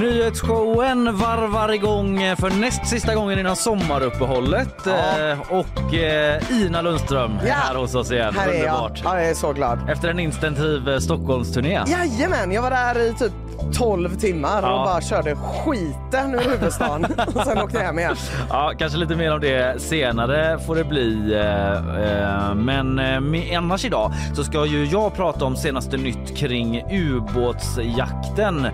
Nyhetsshowen varvar igång för näst sista gången innan sommaruppehållet. Ja. Eh, Och eh, Ina Lundström är Ja. här hos oss igen. Här är jag. Underbart. Ja, jag är så glad. Efter en intensiv eh, Stockholmsturné. Jajamän, jag var där i typ 12 timmar Ja. och bara körde skiten ur huvudstaden och sen åkte jag hem igen. Ja, kanske lite mer om det senare får det bli. eh, eh, Men eh, annars idag så ska ju jag prata om senaste nytt kring ubåtsjakten.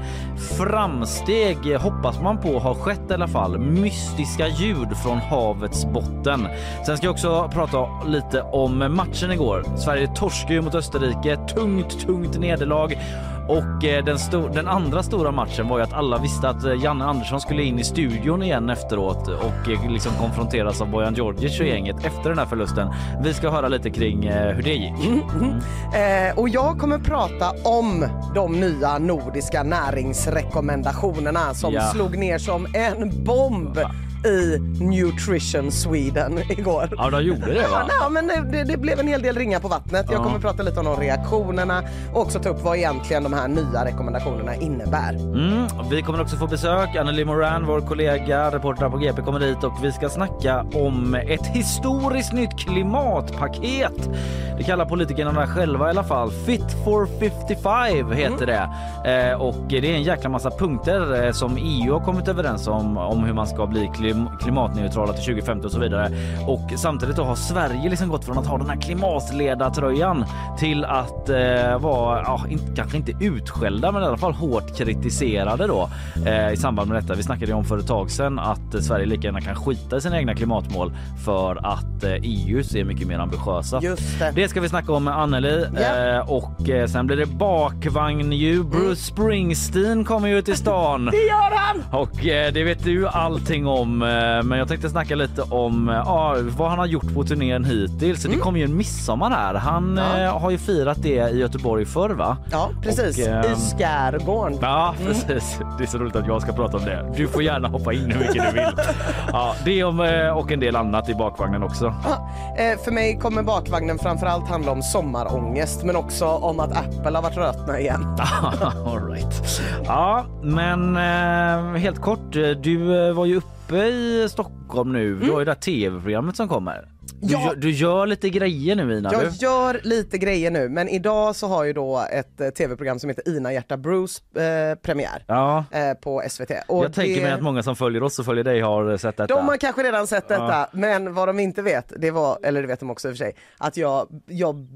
Framsteg hoppas man på har skett i alla fall. Mystiska ljud från havets botten. Sen ska jag också prata lite om matchen igår. Sverige torskade mot Österrike. Tungt, tungt nederlag. Och eh, den, sto- den andra stora matchen var ju att alla visste att eh, Janne Andersson skulle in i studion igen efteråt och eh, liksom konfronteras av Bojan Djordjic och gänget efter den här förlusten. Vi ska höra lite kring eh, hur det gick. Eh, och jag kommer prata om de nya nordiska näringsrekommendationerna som Ja. slog ner som en bomb i Nutrition Sweden igår. Ja, de gjorde det va? Ja, men det, det, blev en hel del ringar på vattnet. Jag Ja. kommer prata lite om de reaktionerna och också ta upp vad egentligen de här nya rekommendationerna innebär. Mm, vi kommer också få besök. Anneli Moran, vår kollega, reporter på GP kommer hit och vi ska snacka om ett historiskt nytt klimatpaket. Det kallar politikerna själva i alla fall. Fit for 55 heter det. Eh, och det är en jäkla massa punkter eh, som EU har kommit överens om, om hur man ska bli klim klimatneutrala till 2050 och så vidare. Och samtidigt har Sverige liksom gått från att ha den här klimatledartröjan till att eh, vara, ja, inte, kanske inte utskällda men i alla fall hårt kritiserade då eh, i samband med detta. Vi snackade ju om för ett tag sedan att eh, Sverige lika gärna kan skita i sina egna klimatmål för att eh, EU är mycket mer ambitiösa. Just det. Det ska vi snacka om med Anneli Ja. eh, och eh, sen blir det bakvagn ju. Bruce Springsteen kommer ju till stan. Det gör han! Och eh, det vet du allting om. Eh, men jag tänkte snacka lite om eh, ja, vad han har gjort på turnén hittills. Det kom ju en midsommar här. Han Mm. Ja. eh, har ju firat det i Göteborg förr va? Ja, precis. Och, ehm, I Skärgården. Ja precis. Det är så roligt att jag ska prata om det. Du får gärna hoppa in hur mycket du vill. Ja, det om, och en del annat i bakvagnen också. Ja, för mig kommer bakvagnen framförallt handla om sommarångest men också om att Apple har varit rötna igen. All right. Ja, men helt kort. Du var ju uppe i Stockholm nu. Du har ju det här tv-programmet som kommer. Du, Ja. gör, du gör lite grejer nu Ina. Jag Du. gör lite grejer nu men idag så har ju då ett eh, tv-program som heter Ina Hjärta Bruce eh, premiär Ja. eh, på SVT. Och Jag tänker det- mig att många som följer oss och följer dig har sett detta. De har kanske redan sett detta, men vad de inte vet, det var, eller det vet de också i och för sig, att jag, jag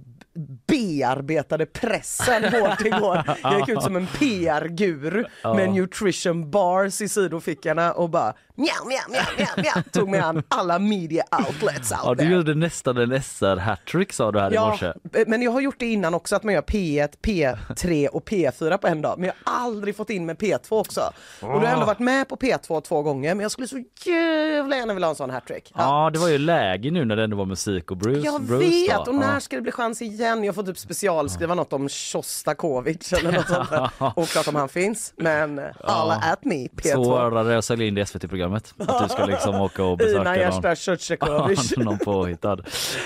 bearbetade pressen hårt igår. Jag gick ut som en PR-guru med nutrition bars i sidofickorna och bara mjau, mjau, mjau, mjau, mjau, tog mig an alla media outlets out Ja, du there. gjorde nästan en SR-hattrick sa du här i Ja, morse. men jag har gjort det innan också att man gör P1, P3 och P4 på en dag. Men jag har aldrig fått in med P2 också. Och då har jag ändå varit med på P2 två gånger men jag skulle så jävla gärna vilja ha en sån hattrick. Ja, det var ju läge nu när det ändå var musik och Bruce. Jag Bruce vet då. och när Ja. ska det bli chans igen? Jag får typ specialskriva något om Shostakovich eller något sånt där. Oklart om han finns men alla at me P2. Svårare att sälja in det i SVT-programmet. Att du ska liksom åka och besöka någon. Någon påhittad.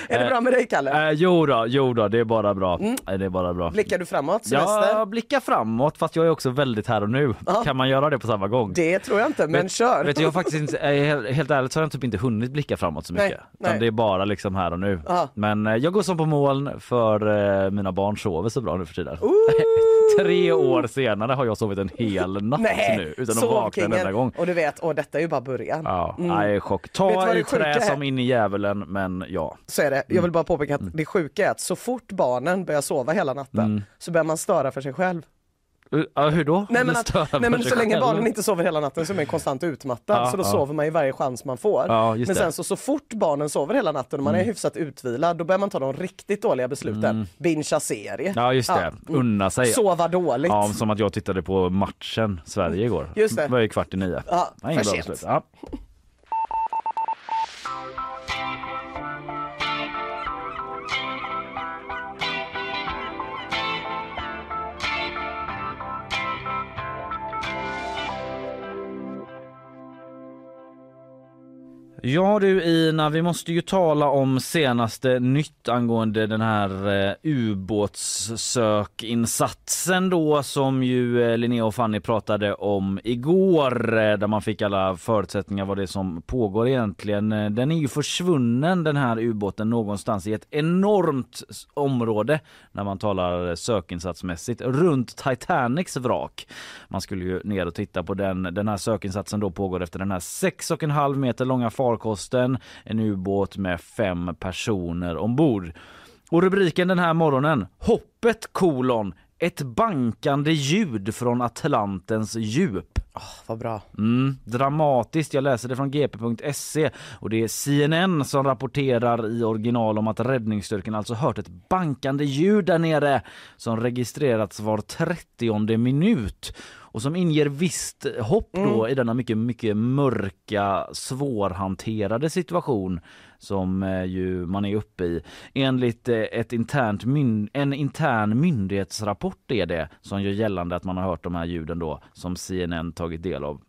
Är det bra med dig Kalle? Eh, jo då, jo då, det är bara bra. Eh, Det är bara bra. Blickar du framåt? Semester? Ja, blicka framåt fast jag är också väldigt här och nu. Kan man göra det på samma gång? Det tror jag inte men kör. Vet jag faktiskt inte, eh, helt- ärligt så har jag typ inte hunnit blicka framåt så Nej, mycket. Utan nej. det är bara liksom här och nu. Ja. Men eh, jag går som på moln för eh, mina barn sover så bra nu för tiden. Tre år senare har jag sovit en hel natt nu utan att vakna en enda gång. Och du vet, och detta är ju bara början. Ja, nej, chock. Vet du Ta i trä är? som in i djävulen men ja. Så är det. Jag vill bara påpeka att det sjuka är att så fort barnen börjar sova hela natten så börjar man störa för sig själv. Ja, hur då? Nej men, Det att, nej, men så länge barnen inte sover hela natten så är man konstant utmattad Ja, så då ja. sover man i varje chans man får. Ja, men det. Mm. sen så, så fort barnen sover hela natten och man är hyfsat utvilad då börjar man ta de riktigt dåliga besluten. Bingea serie. Ja just det, unna sig. Sova dåligt. Ja, som att jag tittade på matchen Sverige igår. Just det. var ju kvart i nio. Ja, för sent. Ja. Ja du Ina, vi måste ju tala om senaste nytt angående den här eh, ubåtssökinsatsen då som ju eh, Linnea och Fanny pratade om igår eh, där man fick alla förutsättningar vad det är som pågår egentligen. Eh, Den är ju försvunnen den här ubåten någonstans i ett enormt område när man talar eh, sökinsatsmässigt runt Titanics vrak. Man skulle ju ner och titta på den. Den här sökinsatsen då pågår efter den här 6,5 meter långa farkosten. En ubåt med fem personer ombord. Och rubriken den här morgonen, hoppet kolon, ett bankande ljud från Atlantens djup. Vad bra. Mm, dramatiskt. Jag läser det från gp.se och det är CNN som rapporterar i original om att räddningsstyrkan alltså hört ett bankande ljud där nere som registrerats var 30 minut och som inger visst hopp då i denna mycket, mycket mörka, svårhanterade situation som eh, ju man är uppe i. Enligt eh, ett internt myn- en intern myndighetsrapport är det som gör gällande att man har hört de här ljuden då som CNN tagit del av.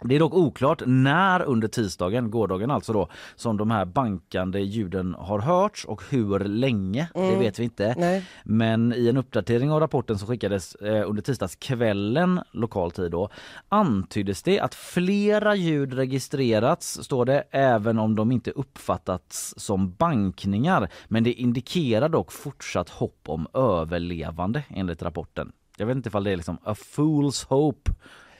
Det är dock oklart när under tisdagen, gårdagen alltså då, som de här bankande ljuden har hörts och hur länge, det vet vi inte. Nej. Men i en uppdatering av rapporten som skickades eh, under tisdagskvällen lokal tid då antyddes det att flera ljud registrerats, står det, även om de inte uppfattats som bankningar. Men det indikerar dock fortsatt hopp om överlevande enligt rapporten. Jag vet inte ifall det är liksom a fool's hope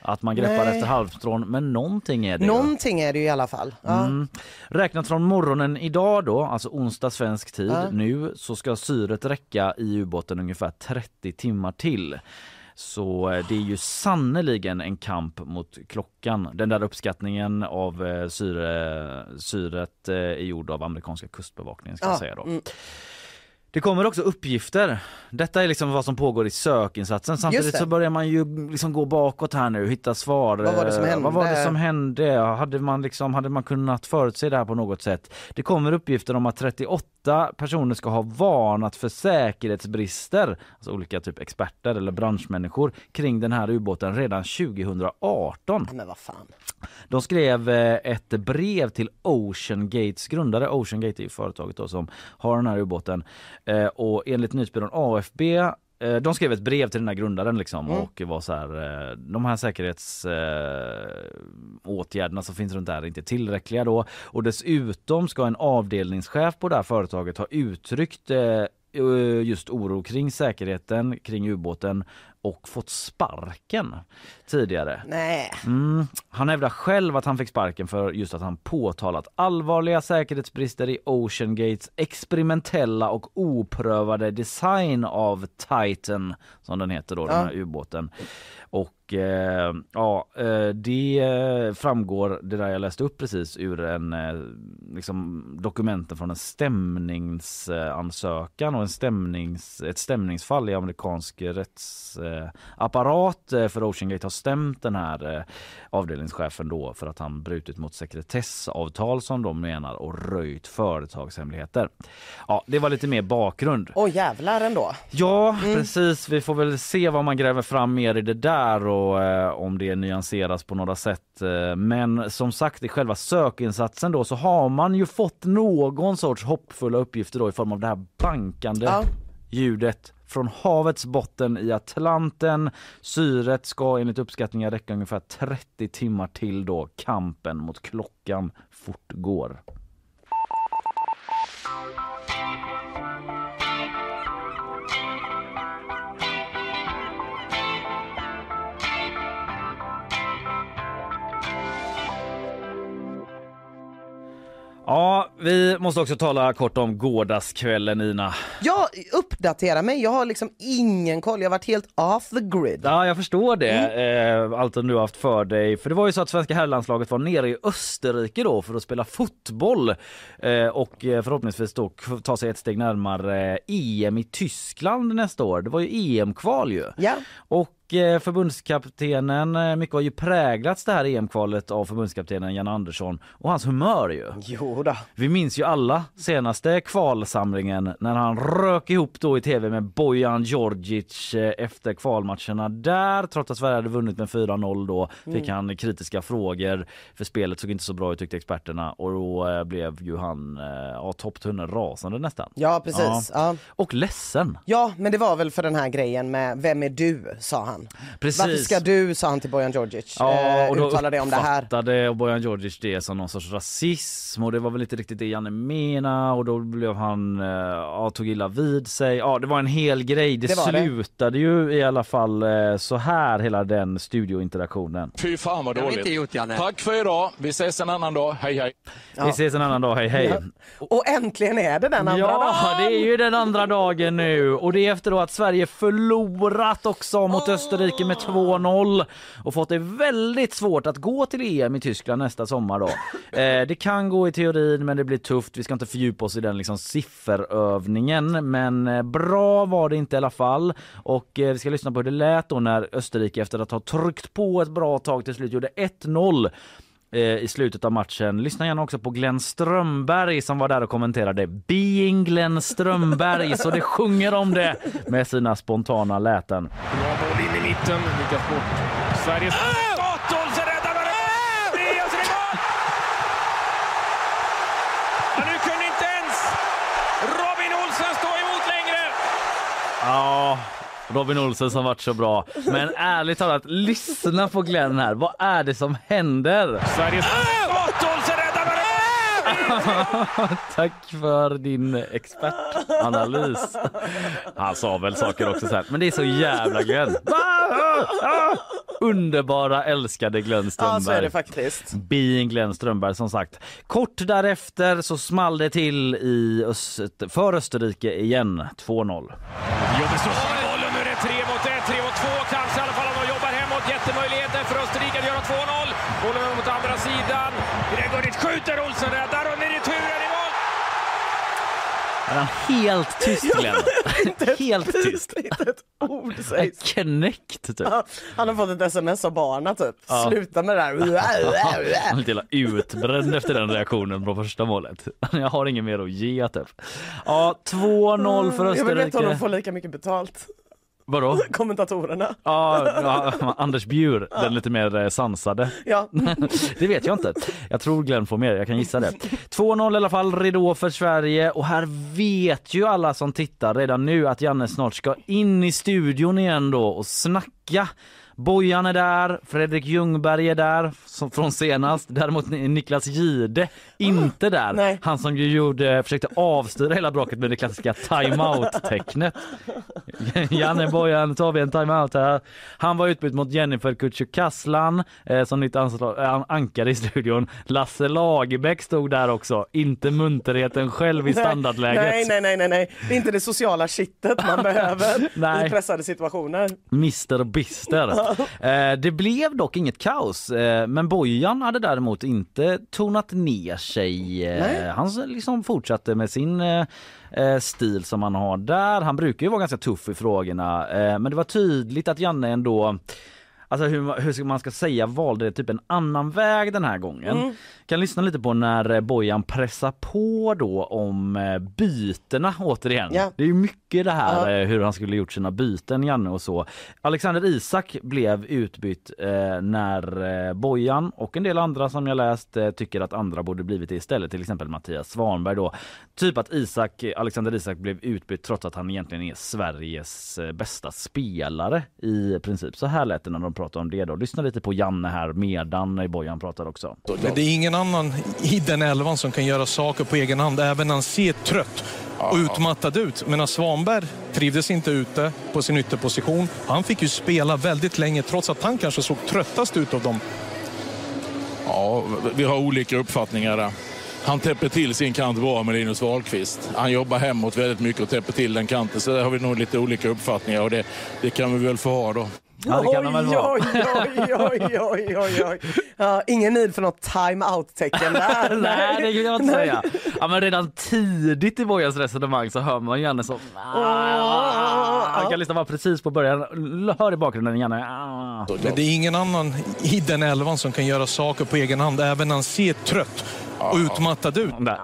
att man greppar Nej. efter halmstrån, men någonting är det. Någonting är det i alla fall. Ja. Mm. Räknat från morgonen idag då, alltså onsdag svensk tid Ja. nu, så ska syret räcka i ubåten ungefär 30 timmar till. Så eh, det är ju sannoliken en kamp mot klockan. Den där uppskattningen av eh, syre, syret eh, är gjord av amerikanska kustbevakningen ska Ja, säga då. mm. Det kommer också uppgifter. Detta är liksom vad som pågår i sökinsatsen. Samtidigt så börjar man ju liksom gå bakåt här nu, hitta svar. Vad var det som Eh, Vad var det hände? som hände? Hade man, liksom, hade man kunnat förutse det här på något sätt? Det kommer uppgifter om att 38 personer ska ha varnat för säkerhetsbrister, alltså olika typ experter eller branschmänniskor kring den här ubåten redan 2018. Men vad fan. De skrev eh, ett brev till Ocean Gates grundare. Ocean Gate är ju företaget då som har den här ubåten. Eh, Och enligt nyhetsbyrån AFB eh, de skrev ett brev till den här grundaren liksom Mm. och var så här, eh, de här säkerhetsåtgärderna eh, som finns runt där är inte tillräckliga då. Och dessutom ska en avdelningschef på det här företaget ha uttryckt just oro kring säkerheten kring ubåten och fått sparken tidigare. Nej. Mm. Han hävdar själv att han fick sparken för just att han påtalat allvarliga säkerhetsbrister i Ocean Gates experimentella och oprövade design av Titan, som den heter då, den Ja. här ubåten. Och eh, ja, eh, det eh, framgår, det där jag läste upp precis, ur en eh, liksom dokumenten från en stämningsansökan och en stämnings, ett stämningsfall i amerikansk rättsapparat eh, för Ocean Gate har stämt den här eh, avdelningschefen då för att han brutit mot sekretessavtal som de menar och röjt företagshemligheter. Ja, det var lite mer bakgrund. Åh jävlar ändå. Ja, Mm. precis. Vi får väl se vad man gräver fram mer i det där och eh, om det nyanseras på några sätt. Eh, Men som sagt, i själva sökinsatsen då så har man ju fått någon sorts hoppfulla uppgifter då i form av det här bankande Ja. ljudet från havets botten i Atlanten. Syret ska enligt uppskattningar räcka ungefär 30 timmar till då kampen mot klockan fortgår. Ja, vi måste också tala kort om gårdagskvällen Ina. Ja, uppdatera mig. Jag har liksom ingen koll. Jag har varit helt off the grid. Ja, jag förstår det. Mm. Eh, allt du har haft för dig. För det var ju så att svenska herrlandslaget var nere i Österrike då för att spela fotboll eh, och eh, förhoppningsvis då ta sig ett steg närmare EM i Tyskland nästa år. Det var ju EM-kval ju. Ja. Och förbundskaptenen, eh, mycket har ju präglats det här EM-kvalet av förbundskaptenen Jan Andersson och hans humör ju. Jo då. Vi minns ju alla senaste kvalsamlingen när han rök ihop då i tv med Bojan Djordjic eh, efter kvalmatcherna där. Trots att Sverige hade vunnit med 4-0 då fick mm. han kritiska frågor för spelet såg inte så bra ut tyckte experterna och då blev ju han ja, topptunnor rasande nästan. Ja precis. Ja. Ja. Och ledsen. Ja men det var väl för den här grejen med Vem är du? sa han han. Precis. Varför ska du, sa han till Bojan Djordjic, ja, eh, och då uttala det om det här. uppfattade Bojan Djordjic det som någon sorts rasism och det var väl inte riktigt det Janne menade och då blev han, eh, ja, tog illa vid sig. Ja, det var en hel grej. Det, det slutade det. ju i alla fall eh, så här, hela den studiointeraktionen. Fy fan vad dåligt. Gjort, Tack för idag. Vi ses en annan dag. Hej hej. Ja. Vi ses en annan dag. Hej hej. Ja. Och äntligen är det den andra ja, dagen. Ja, det är ju den andra dagen nu och det är efter då att Sverige förlorat också mot oh. Österrike med 2-0 och fått det väldigt svårt att gå till EM i Tyskland nästa sommar då. Eh, det kan gå i teorin men det blir tufft. Vi ska inte fördjupa oss i den liksom sifferövningen men eh, bra var det inte i alla fall och eh, vi ska lyssna på hur det lät då när Österrike efter att ha tryckt på ett bra tag till slut gjorde 1-0 eh, i slutet av matchen. Lyssna gärna också på Glenn Strömberg som var där och kommenterade. Being Glenn Strömberg, så det sjunger om det med sina spontana läten. Bra boll in i mitten, lyckas bort. Sveriges... Stoltz räddar den! Och så är det mål! Ja, nu kunde inte ens Robin Olsen stå emot längre! Ja, Robin Olsen som varit så bra. Men ärligt talat, lyssna på Glenn här. Vad är det som händer? Sveriges... Olsen räddar Tack för din expertanalys. Han sa väl saker också sen, men det är så jävla Glenn. Underbara älskade Glenn Strömberg. Ja, så är det faktiskt. Being Glenn Strömberg som sagt. Kort därefter så small det till i Öst, för Österrike igen. 2-0 han helt tyst Glenn? helt tyst. Inte ett ord sägs. Knäckt typ. Han har fått ett sms av barnen typ. Ja. Sluta med det där. Han är helt utbränd efter den reaktionen på första målet. Jag har inget mer att ge typ. Ja, 2-0 för Österrike. Jag vill veta om de får lika mycket betalt. Vadå? Kommentatorerna. Ja, ja Anders Bjur, den lite mer eh, sansade. Ja. det vet jag inte. Jag tror Glenn får mer, jag kan gissa det. 2-0 i alla fall, ridå för Sverige och här vet ju alla som tittar redan nu att Janne snart ska in i studion igen då och snacka Bojan är där, Fredrik Ljungberg är där som från senast. Däremot Niklas Gide inte där. Nej. Han som ju gjorde, försökte avstyra hela bråket med det klassiska timeout-tecknet. Janne Bojan, tar vi en timeout här. Han var utbytt mot Jennifer Kücükaslan eh, som nytt anslag, ankare i studion. Lasse Lagerbäck stod där också. Inte munterheten själv i standardläget. Nej, nej, nej, nej, nej. Det är inte det sociala kittet man behöver nej. i pressade situationer. Mr Bister. Eh, det blev dock inget kaos, eh, men Bojan hade däremot inte tonat ner sig. Eh, han liksom fortsatte med sin stil som han har där. Han brukar ju vara ganska tuff i frågorna, men det var tydligt att Janne ändå alltså hur, hur man ska säga valde typ en annan väg den här gången. Mm. Kan lyssna lite på när eh, Bojan pressar på då om eh, bytena återigen. Yeah. Det är mycket det här uh. hur han skulle gjort sina byten Janne och så. Alexander Isak blev utbytt eh, när eh, Bojan och en del andra som jag läst eh, tycker att andra borde blivit det istället. Till exempel Mattias Svanberg då. Typ att Isak, Alexander Isak blev utbytt trots att han egentligen är Sveriges bästa spelare i princip. Så här lät det när de prata om det då. Lyssna lite på Janne här medan Bojan pratar också. Men det är ingen annan i den elvan som kan göra saker på egen hand, även när han ser trött och utmattad ut. Men Svanberg trivdes inte ute på sin ytterposition. Han fick ju spela väldigt länge trots att han kanske såg tröttast ut av dem. Ja, vi har olika uppfattningar där. Han täpper till sin kant bra med Linus Wahlqvist. Han jobbar hemåt väldigt mycket och täpper till den kanten. Så där har vi nog lite olika uppfattningar och det, det kan vi väl få ha då. Ja, det kan de väl vara. Oj, oj, oj, oj, oj, oj. Ja, ingen need för något time-out-tecken där. Nej, det kan jag inte säga. Ja, men redan tidigt i Bojans resonemang så hör man Janne så... Han kan lyssna bara precis på början. Hör i bakgrunden Janne. Ah. Men det är ingen annan i den elvan som kan göra saker på egen hand, även när han ser trött och utmattad ut. Där.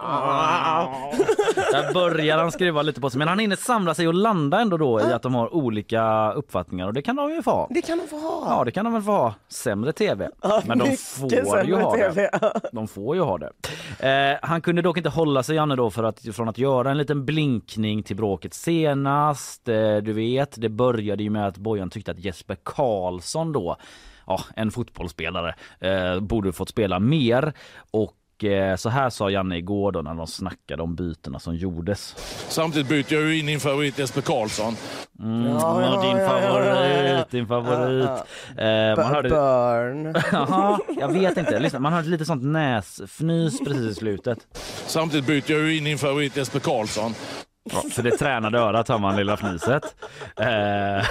Där börjar han skruva lite på sig men han hinner samla sig och landa ändå då i att de har olika uppfattningar och det kan de ju få ha. Det kan de få ha. Ja det kan de väl få ha. Sämre tv. Men de får ju ha det. De får ju ha det. Eh, han kunde dock inte hålla sig Janne då för att, från att göra en liten blinkning till bråket senast. Eh, du vet det började ju med att Bojan tyckte att Jesper Karlsson då Ja, en fotbollsspelare eh, borde fått spela mer och eh, så här sa Janne igår då när de snackade om bytena som gjordes. Samtidigt byter jag ju in din favorit Jesper Karlsson. Mm, Ja, ja, din favorit, ja, ja. din favorit. Eh, man hörde, Burn. Jaha, jag vet inte. Lyssna, man hörde lite sånt näsfnys precis i slutet. Samtidigt byter jag ju in din favorit Jesper Karlsson. Ja, för det tränade örat hör man lilla fniset. Eh,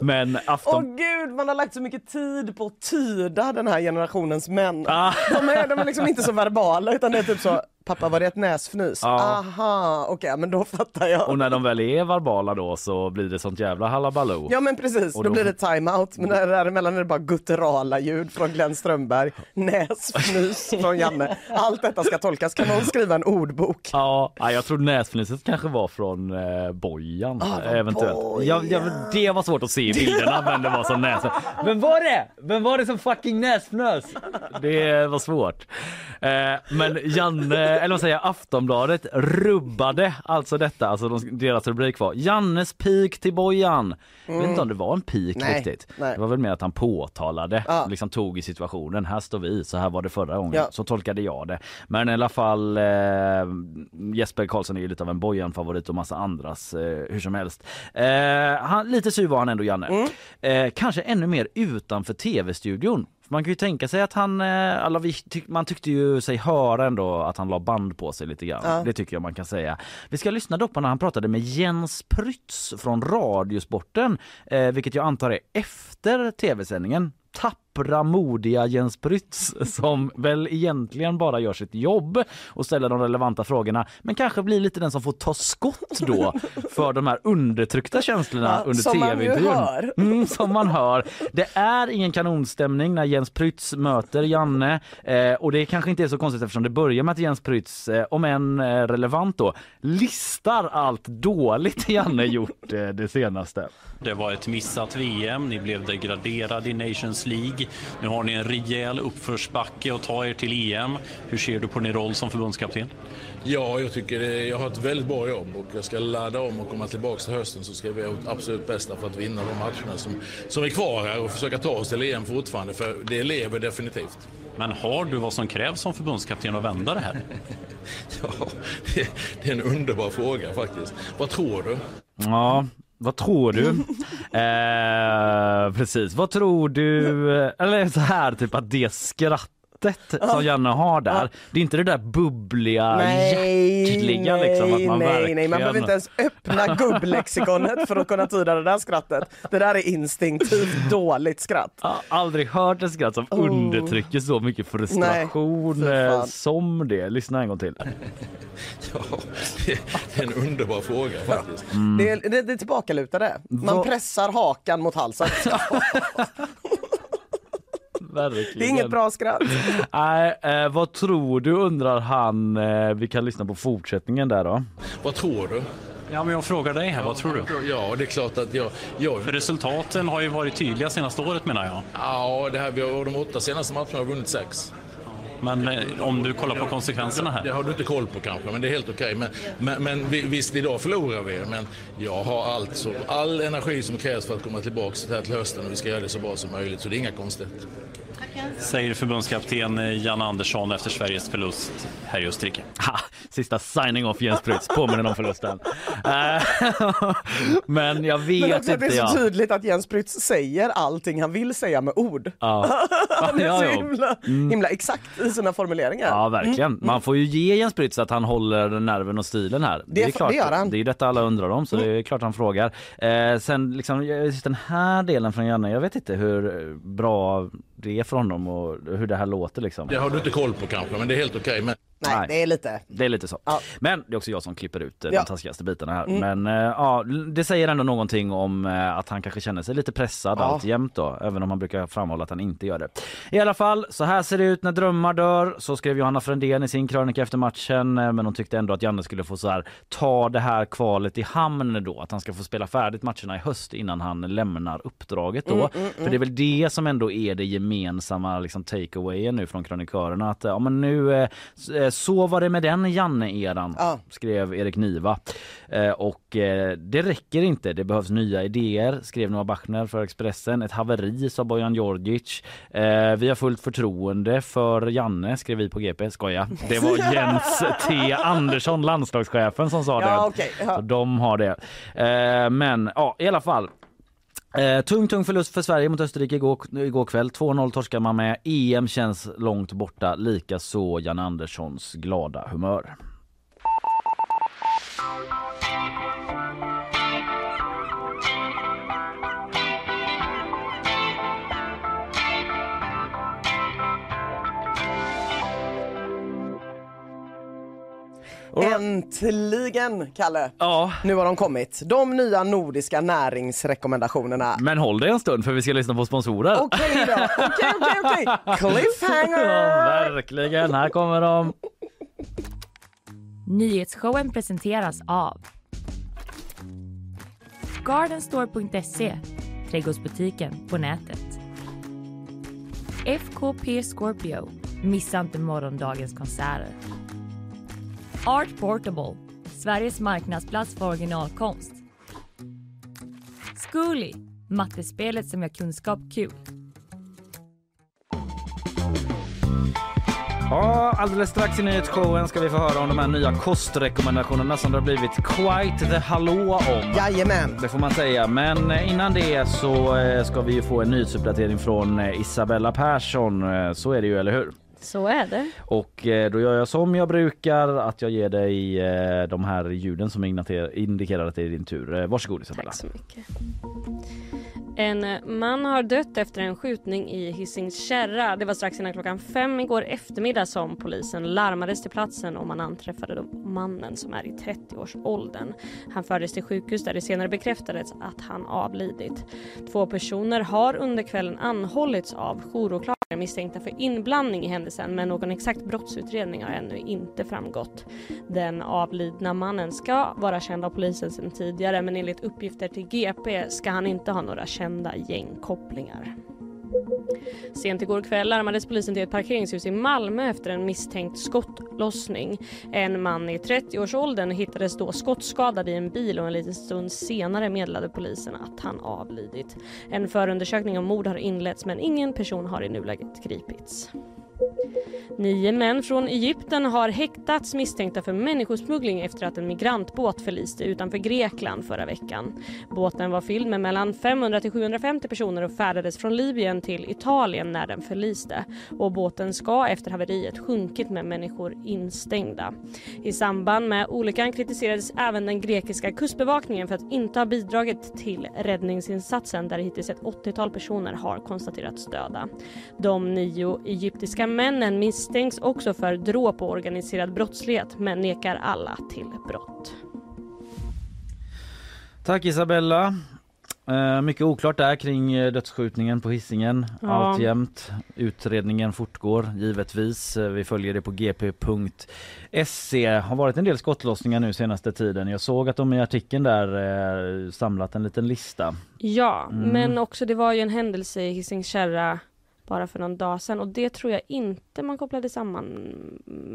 men Åh afton... gud, man har lagt så mycket tid på att tyda den här generationens män. Ah. De, är, de är liksom inte så verbala utan det är typ så, pappa var det ett näsfnys? Ja. Aha, okej men då fattar jag. Och när de väl är verbala då så blir det sånt jävla halabaloo. Ja men precis, då då- blir det time-out men där- däremellan är det bara gutturala ljud från Glenn Strömberg, näsfnys från Janne. Allt detta ska tolkas, kan någon skriva en ordbok? Ja, ja, jag tror näsfniset kanske var från eh, Bojan. Ah, eventuellt. Bojan. Ja, ja, men det var svårt att se i bilderna men det var som näs. Vem var det? Vem var det som fucking näsfnös? Det var svårt. Eh, men Janne, eller vad säger jag, Aftonbladet rubbade alltså detta, alltså de, deras rubrik var Jannes pik till Bojan. Jag vet inte om det var en pik Nej, riktigt. nej. Det var väl mer att han påtalade, Ja. liksom tog i situationen. Här står vi, så här var det förra gången. Ja. Så tolkade jag det. Men i alla fall eh, Jesper Karlsson är ju lite av en Bojan-favorit och massa andras eh, hur som helst. Eh, han, lite sur var han ändå Janne. Eh, kanske ännu mer utanför tv-studion. Man kan ju tänka sig att han, eh, alla vi tyck, man tyckte ju sig höra ändå att han la band på sig lite grann. Ja. Det tycker jag man kan säga. Vi ska lyssna dock på när han pratade med Jens Prytz från Radiosporten, eh, vilket jag antar är efter tv-sändningen. Tappra, modiga Jens Prytz som väl egentligen bara gör sitt jobb och ställer de relevanta frågorna men kanske blir lite den som får ta skott då för de här undertryckta känslorna Ja, under tv-intervjun. Mm, som man hör. Det är ingen kanonstämning när Jens Prytz möter Janne eh, och det kanske inte är så konstigt eftersom det börjar med att Jens Prytz, eh, om än eh, relevant då, listar allt dåligt Janne gjort eh, det senaste. Det var ett missat VM, ni blev degraderade i Nations League. Nu har ni en rejäl uppförsbacke och ta er till EM. Hur ser du på din roll som förbundskapten? Ja, jag tycker det, jag har ett väldigt bra jobb och jag ska ladda om och komma tillbaka till hösten så ska vi göra absolut bästa för att vinna de matcherna som, som är kvar här och försöka ta oss till EM fortfarande för det lever definitivt. Men har du vad som krävs som förbundskapten att vända det här? Ja, det, det är en underbar fråga faktiskt. Vad tror du? Ja, vad tror du? eh, precis, vad tror du? Eller så här typ att det skrattet som Janne har där, det är inte det där bubbliga, hjärtliga nej, liksom att man nej, verkligen... nej, man behöver inte ens öppna gubblexikonet för att kunna tyda det där skrattet. Det där är instinktivt dåligt skratt. Jag har aldrig hört ett skratt som undertrycker så mycket frustration Nej, eh, som det. Lyssna en gång till. Ja, det, det är en underbar fråga faktiskt. Det, är, det, det är tillbakalutade. Man pressar hakan mot halsen. Verkligen. Det är inget bra skratt. Nej, eh, vad tror du undrar han? Eh, vi kan lyssna på fortsättningen där då. Vad tror du? Ja, men jag frågar dig här, vad tror du? Ja, det är klart att jag... jag För resultaten har ju varit tydliga senaste året menar jag. ja, det här, vi har, de åtta senaste matcherna har vi vunnit sex. Men eh, om du kollar på konsekvenserna Det här. har du inte koll på kanske, men det är helt okej. Men, men, men vi- visst, idag förlorar vi. Men jag har alltså all energi som krävs för att komma tillbaka till här till hösten och vi ska göra det så bra som möjligt. Så det är inga konstigheter. Säger förbundskapten eh, Jan Andersson efter Sveriges förlust här i Österrike. Ha, sista signing off Jens Prytz påminner om förlusten. Eh, Men jag vet Men också att det inte. är så Ja. tydligt att Jens Prytz säger allting han vill säga med ord. Ja. Han är Ja, så himla, himla exakt i sina formuleringar. Ja verkligen. Man får ju ge Jens Prytz att han håller nerven och stilen här. Det- är klart, det gör han. Det är detta alla undrar om så det är klart han frågar. Eh, sen liksom just den här delen från Janne, jag vet inte hur bra det är för honom och hur det här låter liksom. Det har du inte koll på kanske, men det är helt okej. Men Nej, Nej. det är lite. Det är lite så. Ja. Men det är också jag som klipper ut eh, Ja. de taskigaste bitarna här. Mm. Men eh, ja, det säger ändå någonting om eh, att han kanske känner sig lite pressad Ja. allt jämt då. Även om han brukar framhålla att han inte gör det. I alla fall, så här ser det ut när drömmar dör. Så skrev Johanna Frändén i sin krönika efter matchen. eh, Men hon tyckte ändå att Janne skulle få så här, ta det här kvalet i hamn då. Att han ska få spela färdigt matcherna i höst innan han lämnar uppdraget då. För det är väl det som ändå är det gemensamma liksom, takeawayen nu från krönikörerna. Att ja, men nu, eh, s- eh, så var det med den Janne-eran, Ja. skrev Erik Niva. Eh, och eh, det räcker inte, det behövs nya idéer, skrev Noah Bachner för Expressen. Ett haveri, sa Bojan Djordjic. Eh, vi har fullt förtroende för Janne, skrev vi på GP. Skoja. Det var Jens T Andersson, landslagschefen, som sa det. Ja, okej. Ja. Så de har det. Men ja, i alla fall. Eh, tung, tung förlust för Sverige mot Österrike igår, igår kväll. 2-0 torskar man med. EM känns långt borta. Likaså Jan Anderssons glada humör. Äntligen, Kalle! Ja, Nu har de kommit. De nya nordiska näringsrekommendationerna. men håll dig en stund för vi ska lyssna på sponsorer. Okej då, okej okej okej. Ja, Cliffhanger! verkligen, här kommer de. Nyhetsshowen presenteras av Gardenstore.se, trädgårdsbutiken på nätet. FKP Scorpio, missa inte morgondagens konserter. Art Portable, Sveriges marknadsplats för originalkonst. Zcooly, mattespelet som gör kunskap kul. Ja, alldeles strax i nyhetsshowen ska vi få höra om de här nya kostrekommendationerna som det har blivit quite the hallå om. Jajamän. Det får man säga. Men innan det så eh, ska vi ju få en nyhetsuppdatering från eh, Isabella Persson. Eh, Så är det ju, eller hur? Så är det. Och eh, då gör jag som jag brukar, att jag ger dig eh, de här ljuden som indikerar- att det är din tur. Eh, Varsågod Isabella. Tack så mycket. En man har dött efter en skjutning i Hisings Kärra. Det var strax innan klockan fem igår eftermiddag som polisen larmades till platsen och man anträffade då mannen som är i 30-årsåldern. Han fördes till sjukhus där det senare bekräftades att han avlidit. Två personer har under kvällen anhållits av jouråklagare misstänkta för inblandning i händelsen men någon exakt brottsutredning har ännu inte framgått. Den avlidna mannen ska vara känd av polisen sedan tidigare men enligt uppgifter till GP ska han inte ha några kända gängkopplingar. Sent igår kväll larmades polisen till ett parkeringshus i Malmö efter en misstänkt skottlossning. En man i 30-årsåldern hittades då skottskadad i en bil och en liten stund senare meddelade polisen att han avlidit. En förundersökning om mord har inletts men ingen person har i nuläget gripits. Nio män från Egypten har häktats misstänkta för människosmuggling efter att en migrantbåt förliste utanför Grekland förra veckan. Båten var fylld med mellan 500 till 750 personer och färdades från Libyen till Italien när den förliste. Och båten ska efter haveriet sjunkit med människor instängda. I samband med olyckan kritiserades även den grekiska kustbevakningen för att inte ha bidragit till räddningsinsatsen där hittills ett 80-tal personer har konstaterats döda. De nio egyptiska män männen misstänks också för dråp och organiserad brottslighet men nekar alla till brott. Tack Isabella. Eh, mycket oklart där kring eh, dödsskjutningen på Hisingen. Ja. Alltjämt. Utredningen fortgår givetvis. Eh, vi följer det på gp.se. har varit en del skottlossningar nu senaste tiden. Jag såg att de i artikeln där eh, samlat en liten lista. Ja, Mm. men också det var ju en händelse i Hisings Kärra bara för någon dag sedan och det tror jag inte man kopplade samman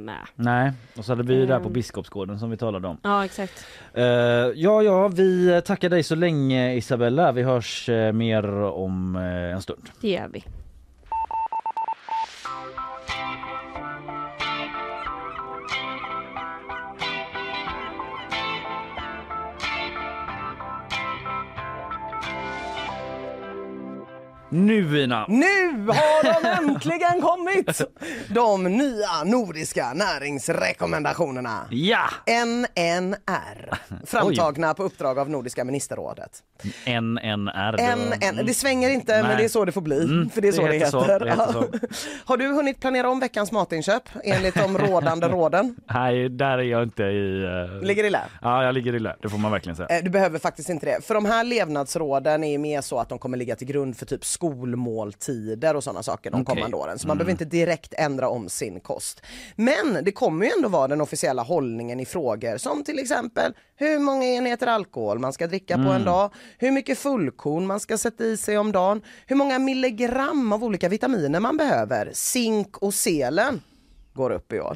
med. Nej, och så hade vi där på Mm. Biskopsgården som vi talade om. Ja, exakt. Eh, ja, ja, vi tackar dig så länge Isabella. Vi hörs eh, mer om eh, en stund. Det gör vi. Nu Ina! Nu har de äntligen kommit! De nya nordiska näringsrekommendationerna. Ja! NNR, framtagna på uppdrag av Nordiska ministerrådet. NNR. NN, det svänger inte Nej. men det är så det får bli. Mm, för det är så det heter så, det heter så. Har du hunnit planera om veckans matinköp enligt de rådande råden? Nej, där är jag inte i... eh, Ligger i lä? Ja, jag ligger i lä. Det får man verkligen säga. Eh, Du behöver faktiskt inte det. För de här levnadsråden är mer så att de kommer ligga till grund för typ skolmåltider och sådana saker de Okej. kommande åren. Så man behöver inte direkt ändra om sin kost. Men det kommer ju ändå vara den officiella hållningen i frågor som till exempel hur många enheter alkohol man ska dricka på en dag, hur mycket fullkorn man ska sätta i sig om dagen, hur många milligram av olika vitaminer man behöver, zink och selen går upp i år.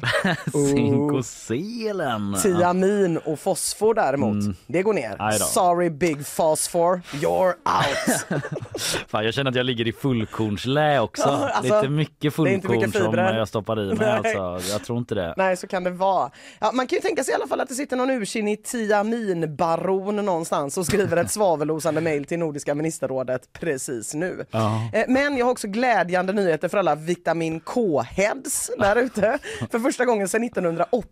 Zink och selen. Tiamin och fosfor däremot, det går ner. Mm. Sorry big phosphor, you're out. Fan, jag känner att jag ligger i fullkornslä också. Alltså, Lite mycket det är fullkorn inte mycket som jag stoppar i mig. Nej. Alltså. Jag tror inte det. Nej, så kan det vara. Ja, man kan ju tänka sig i alla fall att det sitter någon ursinnig tiaminbaron någonstans och skriver ett svavelosande mejl till Nordiska ministerrådet precis nu. Ja. Eh, Men jag har också glädjande nyheter för alla vitamin K-heads där ute. För första gången sedan 1980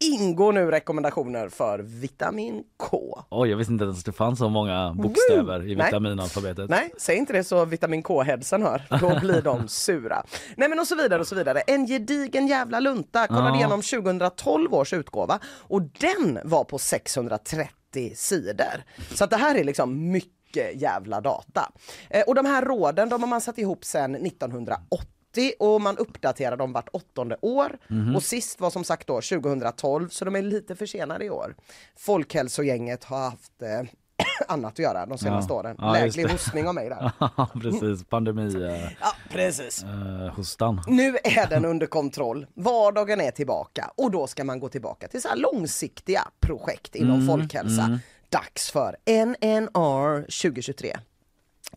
ingår nu rekommendationer för vitamin K. Oj, jag visste inte ens att det fanns så många bokstäver i Nej. vitaminalfabetet. Nej, säg inte det så vitamin K-headsen hör. Då blir de sura. Nej men och så vidare och så vidare. En gedigen jävla lunta. Kollade Ja. igenom 2012 års utgåva och den var på 630 sidor. Så att det här är liksom mycket jävla data. Eh, och de här råden de har man satt ihop sedan 1980 och man uppdaterar dem vart åttonde år. Mhm. Och sist var som sagt då 2012 så de är lite försenade i år. Folkhälsogänget har haft eh, annat att göra de senaste Ja. åren. Ja, Läglig hostning av mig där. Precis. Pandemi... Eh, Ja, precis. eh, hostan. Nu är den under kontroll. Vardagen är tillbaka och då ska man gå tillbaka till så här långsiktiga projekt inom Mm, folkhälsa. Dags för NNR 2023.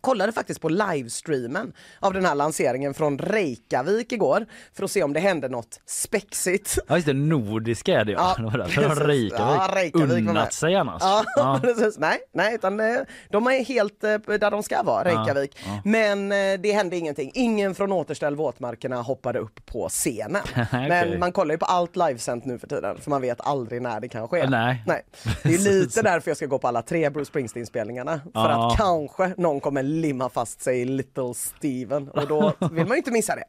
Kollade faktiskt på livestreamen av den här lanseringen från Reykjavik igår för att se om det hände något spexigt. Ja just det, nordiska är det ja. Ja, Det var. Reykjavik, Ja, Reykjavik unnat sig annars. Ja, Ja. precis. Nej, nej, utan eh, de är helt eh, där de ska vara, Reykjavik. ja. Men eh, det hände ingenting. Ingen från Återställ våtmarkerna hoppade upp på scenen. Okej. Men man kollar ju på allt livesänt nu för tiden, för man vet aldrig när det kan ske. Nej. nej. Det är lite därför jag ska gå på alla tre Bruce Springsteen-spelningarna. För att kanske någon kommer limma fast sig i Little Steven och då vill man ju inte missa det.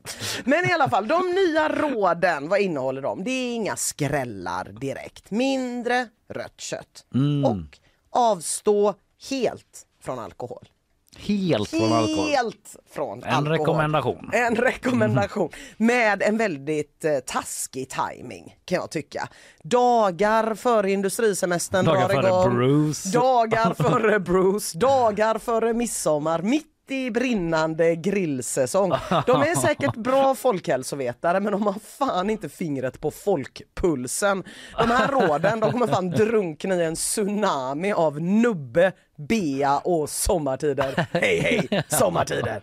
Men i alla fall, de nya råden, vad innehåller de? Det är inga skrällar direkt. Mindre rött kött. Mm. Och avstå helt från alkohol. Helt från alkohol. Helt från En alkohol. rekommendation. En rekommendation med en väldigt eh, taskig timing kan jag tycka. Dagar före industrisemestern Dagar drar före igång. Bruce. Dagar före Bruce. Dagar före midsommar. Mitt i brinnande grillsäsong. De är säkert bra folkhälsovetare men de har fan inte fingret på folkpulsen. De här råden de kommer fan drunkna i en tsunami av nubbe, bea och sommartider. Hej hej, sommartider!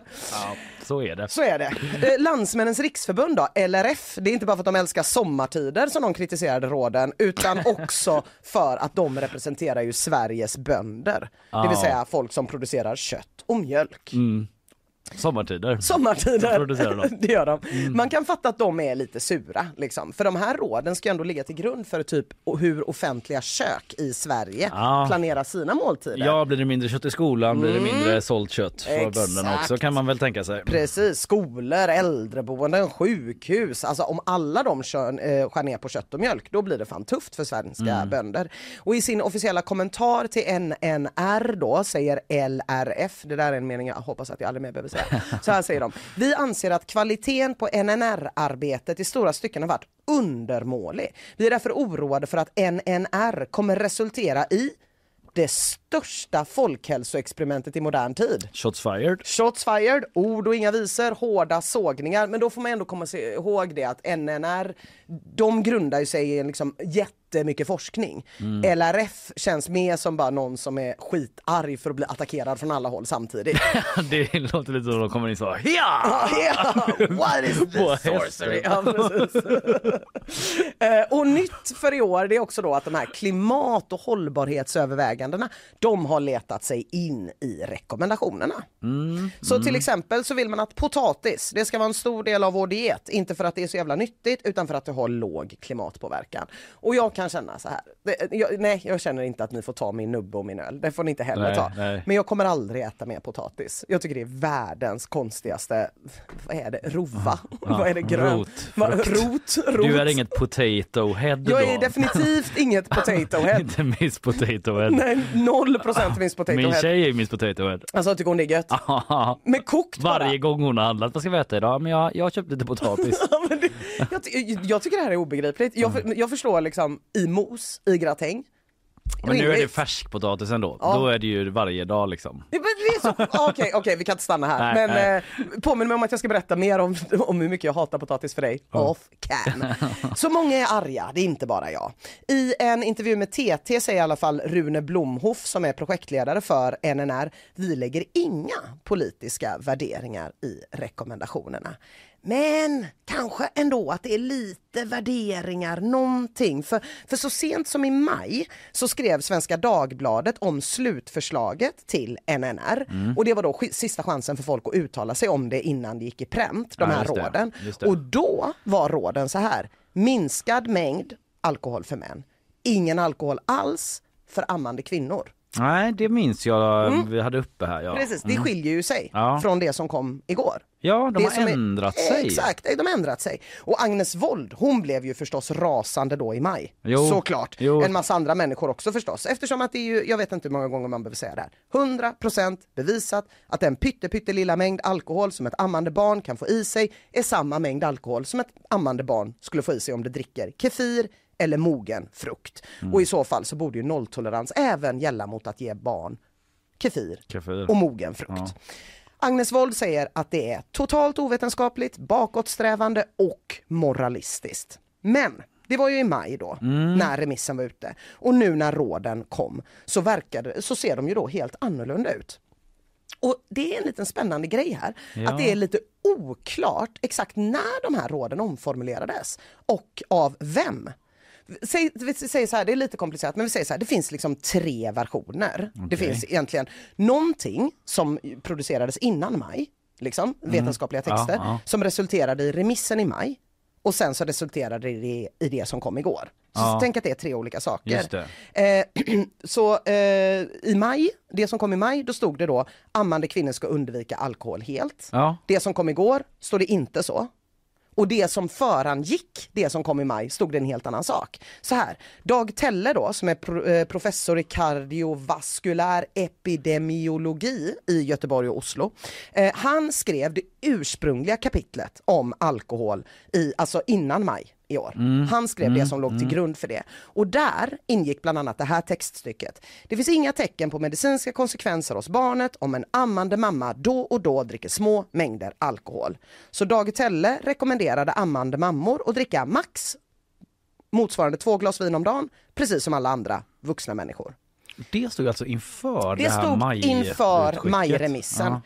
Så är det. Så är det. Eh, Landsmännens riksförbund då, LRF, det är inte bara för att de älskar sommartider som de kritiserade råden utan också för att de representerar ju Sveriges bönder. Det vill säga folk som producerar kött och mjölk. Sommartider. Sommartider, det gör de. Man kan fatta att de är lite sura liksom. För de här råden ska ändå ligga till grund för typ hur offentliga kök i Sverige Ja. planerar sina måltider. Ja, blir det mindre kött i skolan blir det mindre sålt kött för Mm. Exakt. bönderna också kan man väl tänka sig. Precis, skolor, äldreboenden, sjukhus. Alltså om alla de kör, eh, skär ner på kött och mjölk, då blir det fan tufft för svenska bönder. Och i sin officiella kommentar till NNR då säger LRF, det där är en mening jag hoppas att jag aldrig mer behöver säga. Så här säger de. Vi anser att kvaliteten på NNR-arbetet i stora stycken har varit undermålig. Vi är därför oroade för att NNR kommer resultera i det största folkhälsoexperimentet i modern tid. Shots fired. Shots fired, ord och inga visor, hårda sågningar. Men då får man ändå komma ihåg det att NNR, de grundar ju sig i en liksom jättemycket forskning. LRF känns mer som bara någon som är skitarg för att bli attackerad från alla håll samtidigt. det låter lite som de kommer in så ja! Ja, what is this sorcery? Ja. Eh, och nytt för i år det är också då att de här klimat och hållbarhetsövervägandena de har letat sig in i rekommendationerna. Så till exempel så vill man att potatis, det ska vara en stor del av vår diet. Inte för att det är så jävla nyttigt utan för att det har låg klimatpåverkan. Och jag kan känna så här, det, jag, nej jag känner inte att ni får ta min nubbe och min öl, det får ni inte heller Nej, ta. nej. Men jag kommer aldrig äta mer potatis. Jag tycker det är världens konstigaste, vad är det, rova? vad är det, grön? rot, Va, rot, rot. Du är inget potato head då? Jag är definitivt inget potato head. inte Miss Potato Head. Nej, noll procent minst potato Min head. tjej är Miss Potato Head. Alltså tycker hon det är gött? Men kokt Varje bara. gång hon har handlat, vad ska vi äta idag? Men jag, jag har köpt lite potatis. Ja, det, jag, jag tycker det här är obegripligt. Jag, för, jag förstår liksom i mos, i gratäng. Men nu är det Rimligt. färskpotatisen då. Ja. Då är det ju varje dag liksom. Ja, men Okej, okej, vi kan inte stanna här. Nej, men nej. eh, påminn mig om att jag ska berätta mer om, om hur mycket jag hatar potatis för dig. Off cam. Så många är arga, det är inte bara jag. I en intervju med TT säger i alla fall Rune Blomhoff som är projektledare för NNR, vi lägger inga politiska värderingar i rekommendationerna. Men kanske ändå att det är lite värderingar, någonting. För, för så sent som i maj så skrev Svenska Dagbladet om slutförslaget till NNR. Och det var då sista chansen för folk att uttala sig om det innan det gick i pränt, de Ja, här råden. Och då var råden så här, minskad mängd alkohol för män, ingen alkohol alls för ammande kvinnor. Nej, det minns jag vi hade uppe här. Ja, Mm. Precis, det skiljer ju sig Ja. från det som kom igår. Ja de Det har som är- ändrat sig. Exakt, de har ändrat sig. Och Agnes Wold, hon blev ju förstås rasande då i maj. Jo. Såklart. Jo. En massa andra människor också förstås. Eftersom att det är ju, jag vet inte hur många gånger man behöver säga det här. 100% bevisat att den pytte, pyttelilla mängd alkohol som ett ammande barn kan få i sig är samma mängd alkohol som ett ammande barn skulle få i sig om det dricker kefir eller mogen frukt. Mm. Och i så fall så borde ju nolltolerans även gälla mot att ge barn kefir Kefir. och mogen frukt. Agnes Wold säger att det är totalt ovetenskapligt, bakåtsträvande och moralistiskt. Men det var ju i maj då, när remissen var ute. Och nu när råden kom så, verkade, så ser de ju då helt annorlunda ut. Och det är en liten spännande grej här, Ja. att det är lite oklart exakt när de här råden omformulerades och av vem. Säg, vi säger så här, det är lite komplicerat, men vi säger så här, det finns liksom tre versioner. Det finns egentligen någonting som producerades innan maj, liksom, vetenskapliga Ja, texter, ja. som resulterade i remissen i maj. Och sen så resulterade det i det som kom igår. Så Ja. tänk att det är tre olika saker. Eh, så eh, i maj, det som kom i maj, då stod det då ammande kvinnor ska undvika alkohol helt. Ja. Det som kom igår står det inte så. Och det som förangick det som kom i maj stod det en helt annan sak. Så här, Dag Telle då som är pro, eh, professor i kardiovaskulär epidemiologi i Göteborg och Oslo. Eh, han skrev det ursprungliga kapitlet om alkohol i, alltså innan maj i år. Han skrev det som låg till grund för det. Och där ingick bland annat det här textstycket. Det finns inga tecken på medicinska konsekvenser hos barnet om en ammande mamma då och då dricker små mängder alkohol. Så Dag Telle rekommenderade ammande mammor att dricka max motsvarande två glas vin om dagen, precis som alla andra vuxna människor. Det stod alltså inför det, Det här stod maj inför utskicket. majremissen. Ja.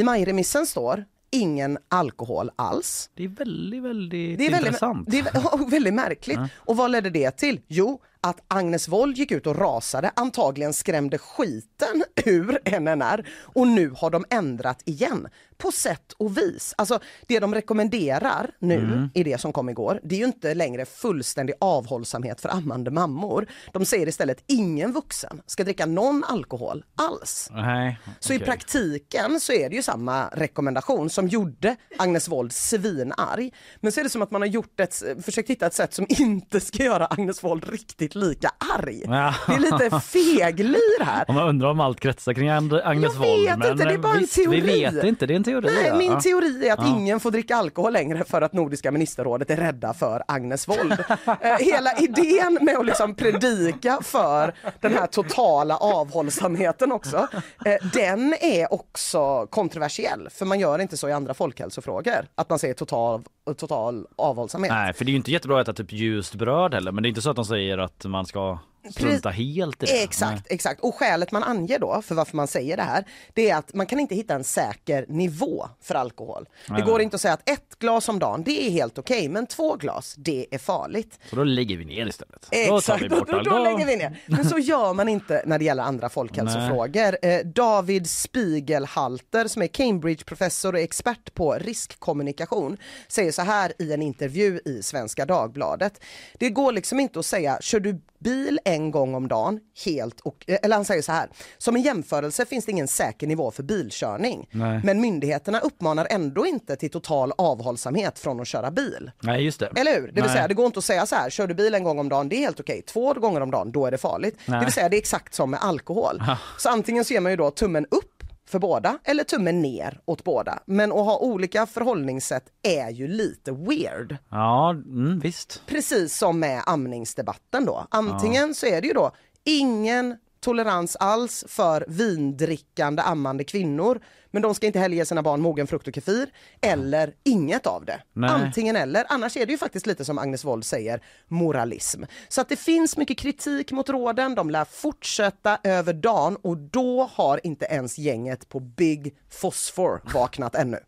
I majremissen står ingen alkohol alls. Det är väldigt, väldigt Det är väldigt, intressant. det är ja, väldigt märkligt. Och vad ledde det till? Jo, att Agnes Wold gick ut och rasade, antagligen skrämde skiten ur NNR och nu har de ändrat igen på sätt och vis. Alltså det de rekommenderar nu Mm. i det som kom igår, det är ju inte längre fullständig avhållsamhet för ammande mammor. De säger istället ingen vuxen ska dricka någon alkohol alls. Nej, Så i okej. praktiken så är det ju samma rekommendation som gjorde Agnes Wold svinarg. Men så är det som att man har gjort ett, försökt hitta ett sätt som inte ska göra Agnes Wold riktigt lika arg. Ja. Det är lite feglir här. Man undrar om allt kretsar kring Agnes Jag vet Wold. inte, det är bara en visst, teori. Vi vet inte, det är en teori. Teori. Nej, min teori är att ingen får dricka alkohol längre för att Nordiska ministerrådet är rädda för Agnes Wold. Eh, Hela idén med att liksom predika för den här totala avhållsamheten också, eh, den är också kontroversiell. För man gör inte så i andra folkhälsofrågor, att man säger total, total avhållsamhet. Nej, för det är ju inte jättebra att äta typ ljust bröd heller, men det är inte så att de säger att man ska strunta helt i det. Exakt, exakt. Och skälet man anger då för varför man säger det här, det är att man kan inte hitta en säker nivå för alkohol. Nej, det går nej. inte att säga att ett glas om dagen, det är helt okej, men två glas, det är farligt. Så då lägger vi ner istället. Då Exakt, då, då, allt. då lägger vi ner. Men så gör man inte när det gäller andra folkhälsofrågor. Eh, David Spiegelhalter som är Cambridge-professor och expert på riskkommunikation säger så här i en intervju i Svenska Dagbladet. Det går liksom inte att säga, kör du bil en gång om dagen helt och, eh, eller han säger så här, som en jämförelse finns det ingen säker nivå för bilkörning. Nej. Men myndigheterna uppmanar ändå inte till total avhållsamhet från att köra bil. Nej, just det. Eller hur? Det vill Nej. säga det går inte att säga så här, kör du bil en gång om dagen, det är helt okej. Två gånger om dagen, då är det farligt. Nej. Det vill säga det är exakt som med alkohol. Så antingen så ger man ju då tummen upp för båda eller tummen ner åt båda. Men att ha olika förhållningssätt är ju lite weird. Ja, mm, visst. Precis som med amningsdebatten då. Antingen så är det ju då ingen tolerans alls för vindrickande ammande kvinnor. Men de ska inte heller ge sina barn mogen frukt och kefir. Eller inget av det. Nej. Antingen eller. Annars är det ju faktiskt lite som Agnes Wold säger, moralism. Så att det finns mycket kritik mot råden. De lär fortsätta över dagen och då har inte ens gänget på Big Phosphor vaknat ännu.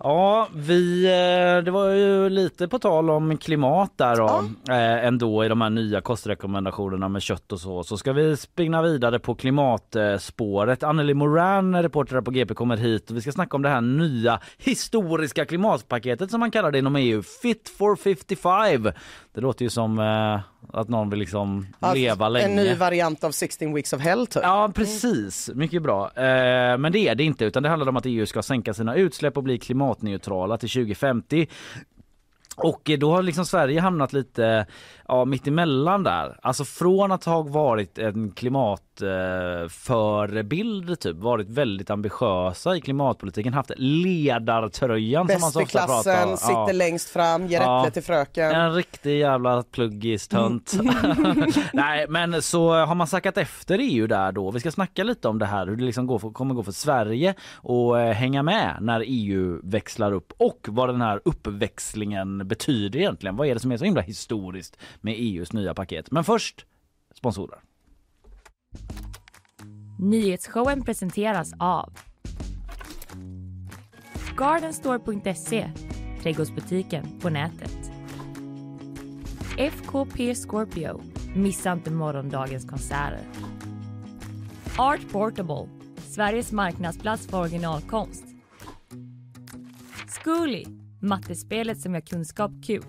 Ja, vi, eh, det var ju lite på tal om klimat där då, eh, ändå i de här nya kostrekommendationerna med kött och så. Så ska vi spinna vidare på klimatspåret. Anneli Moran, reporter på GP, kommer hit och vi ska snacka om det här nya historiska klimatpaketet som man kallar det inom EU, Fit for 55. Det låter ju som eh, att någon vill liksom Att leva länge. En ny variant av 16 weeks of hell typ. Ja precis, mycket bra. Eh, men det är det inte utan det handlar om att EU ska sänka sina utsläpp och bli klimatneutrala till 2050. Och då har liksom Sverige hamnat lite ja, mitt emellan där. Alltså från att ha varit en klimatförebild typ, varit väldigt ambitiösa i klimatpolitiken, haft ledartröjan som man Bäst så ofta pratar klassen, om. sitter längst fram, ger Ja. äpple till fröken. En riktig jävla pluggis-tönt. Nej men så har man sackat efter EU där då. Vi ska snacka lite om det här hur det liksom går för, kommer gå för Sverige och eh, hänga med när EU växlar upp och vad den här uppväxlingen betyder egentligen. Vad är det som är så himla historiskt med EUs nya paket? Men först sponsorer. Nyhetsshowen presenteras av Gardenstore.se, trädgårdsbutiken på nätet. FKP Scorpio, missa inte morgondagens konserter. Art Portable, Sveriges marknadsplats för originalkonst. Zcooly, mattespelet som gör kunskap kul.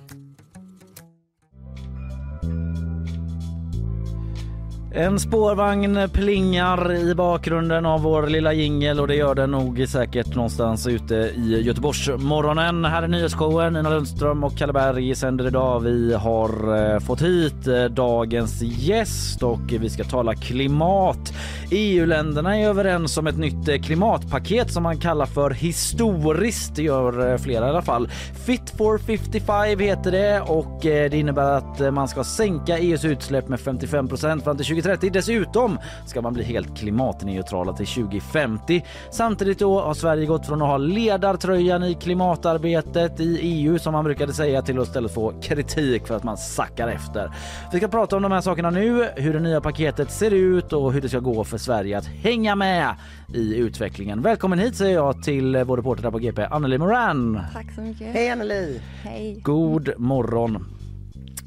En spårvagn plingar i bakgrunden av vår lilla jingel och det gör den nog säkert någonstans ute i Göteborgsmorgonen. Här är nyhetsshowen. Nina Lundström och Kalle Berg sänder idag. Vi har eh, fått hit eh, dagens gäst och vi ska tala klimat. EU-länderna är överens om ett nytt eh, klimatpaket som man kallar för historiskt. Det gör flera i alla fall. Fit for 55 heter det och det innebär att man ska sänka EUs utsläpp med 55% fram till 2030. Dessutom ska man bli helt klimatneutrala till 2050. Samtidigt då har Sverige gått från att ha ledartröjan i klimatarbetet i EU som man brukade säga till att istället få kritik för att man sackar efter. Vi ska prata om de här sakerna nu, hur det nya paketet ser ut och hur det ska gå för Sverige att hänga med i utvecklingen. Välkommen hit säger jag till vår reporter där på GP, Anneli Moran. Tack så mycket. Hej Anneli! Hej. God morgon.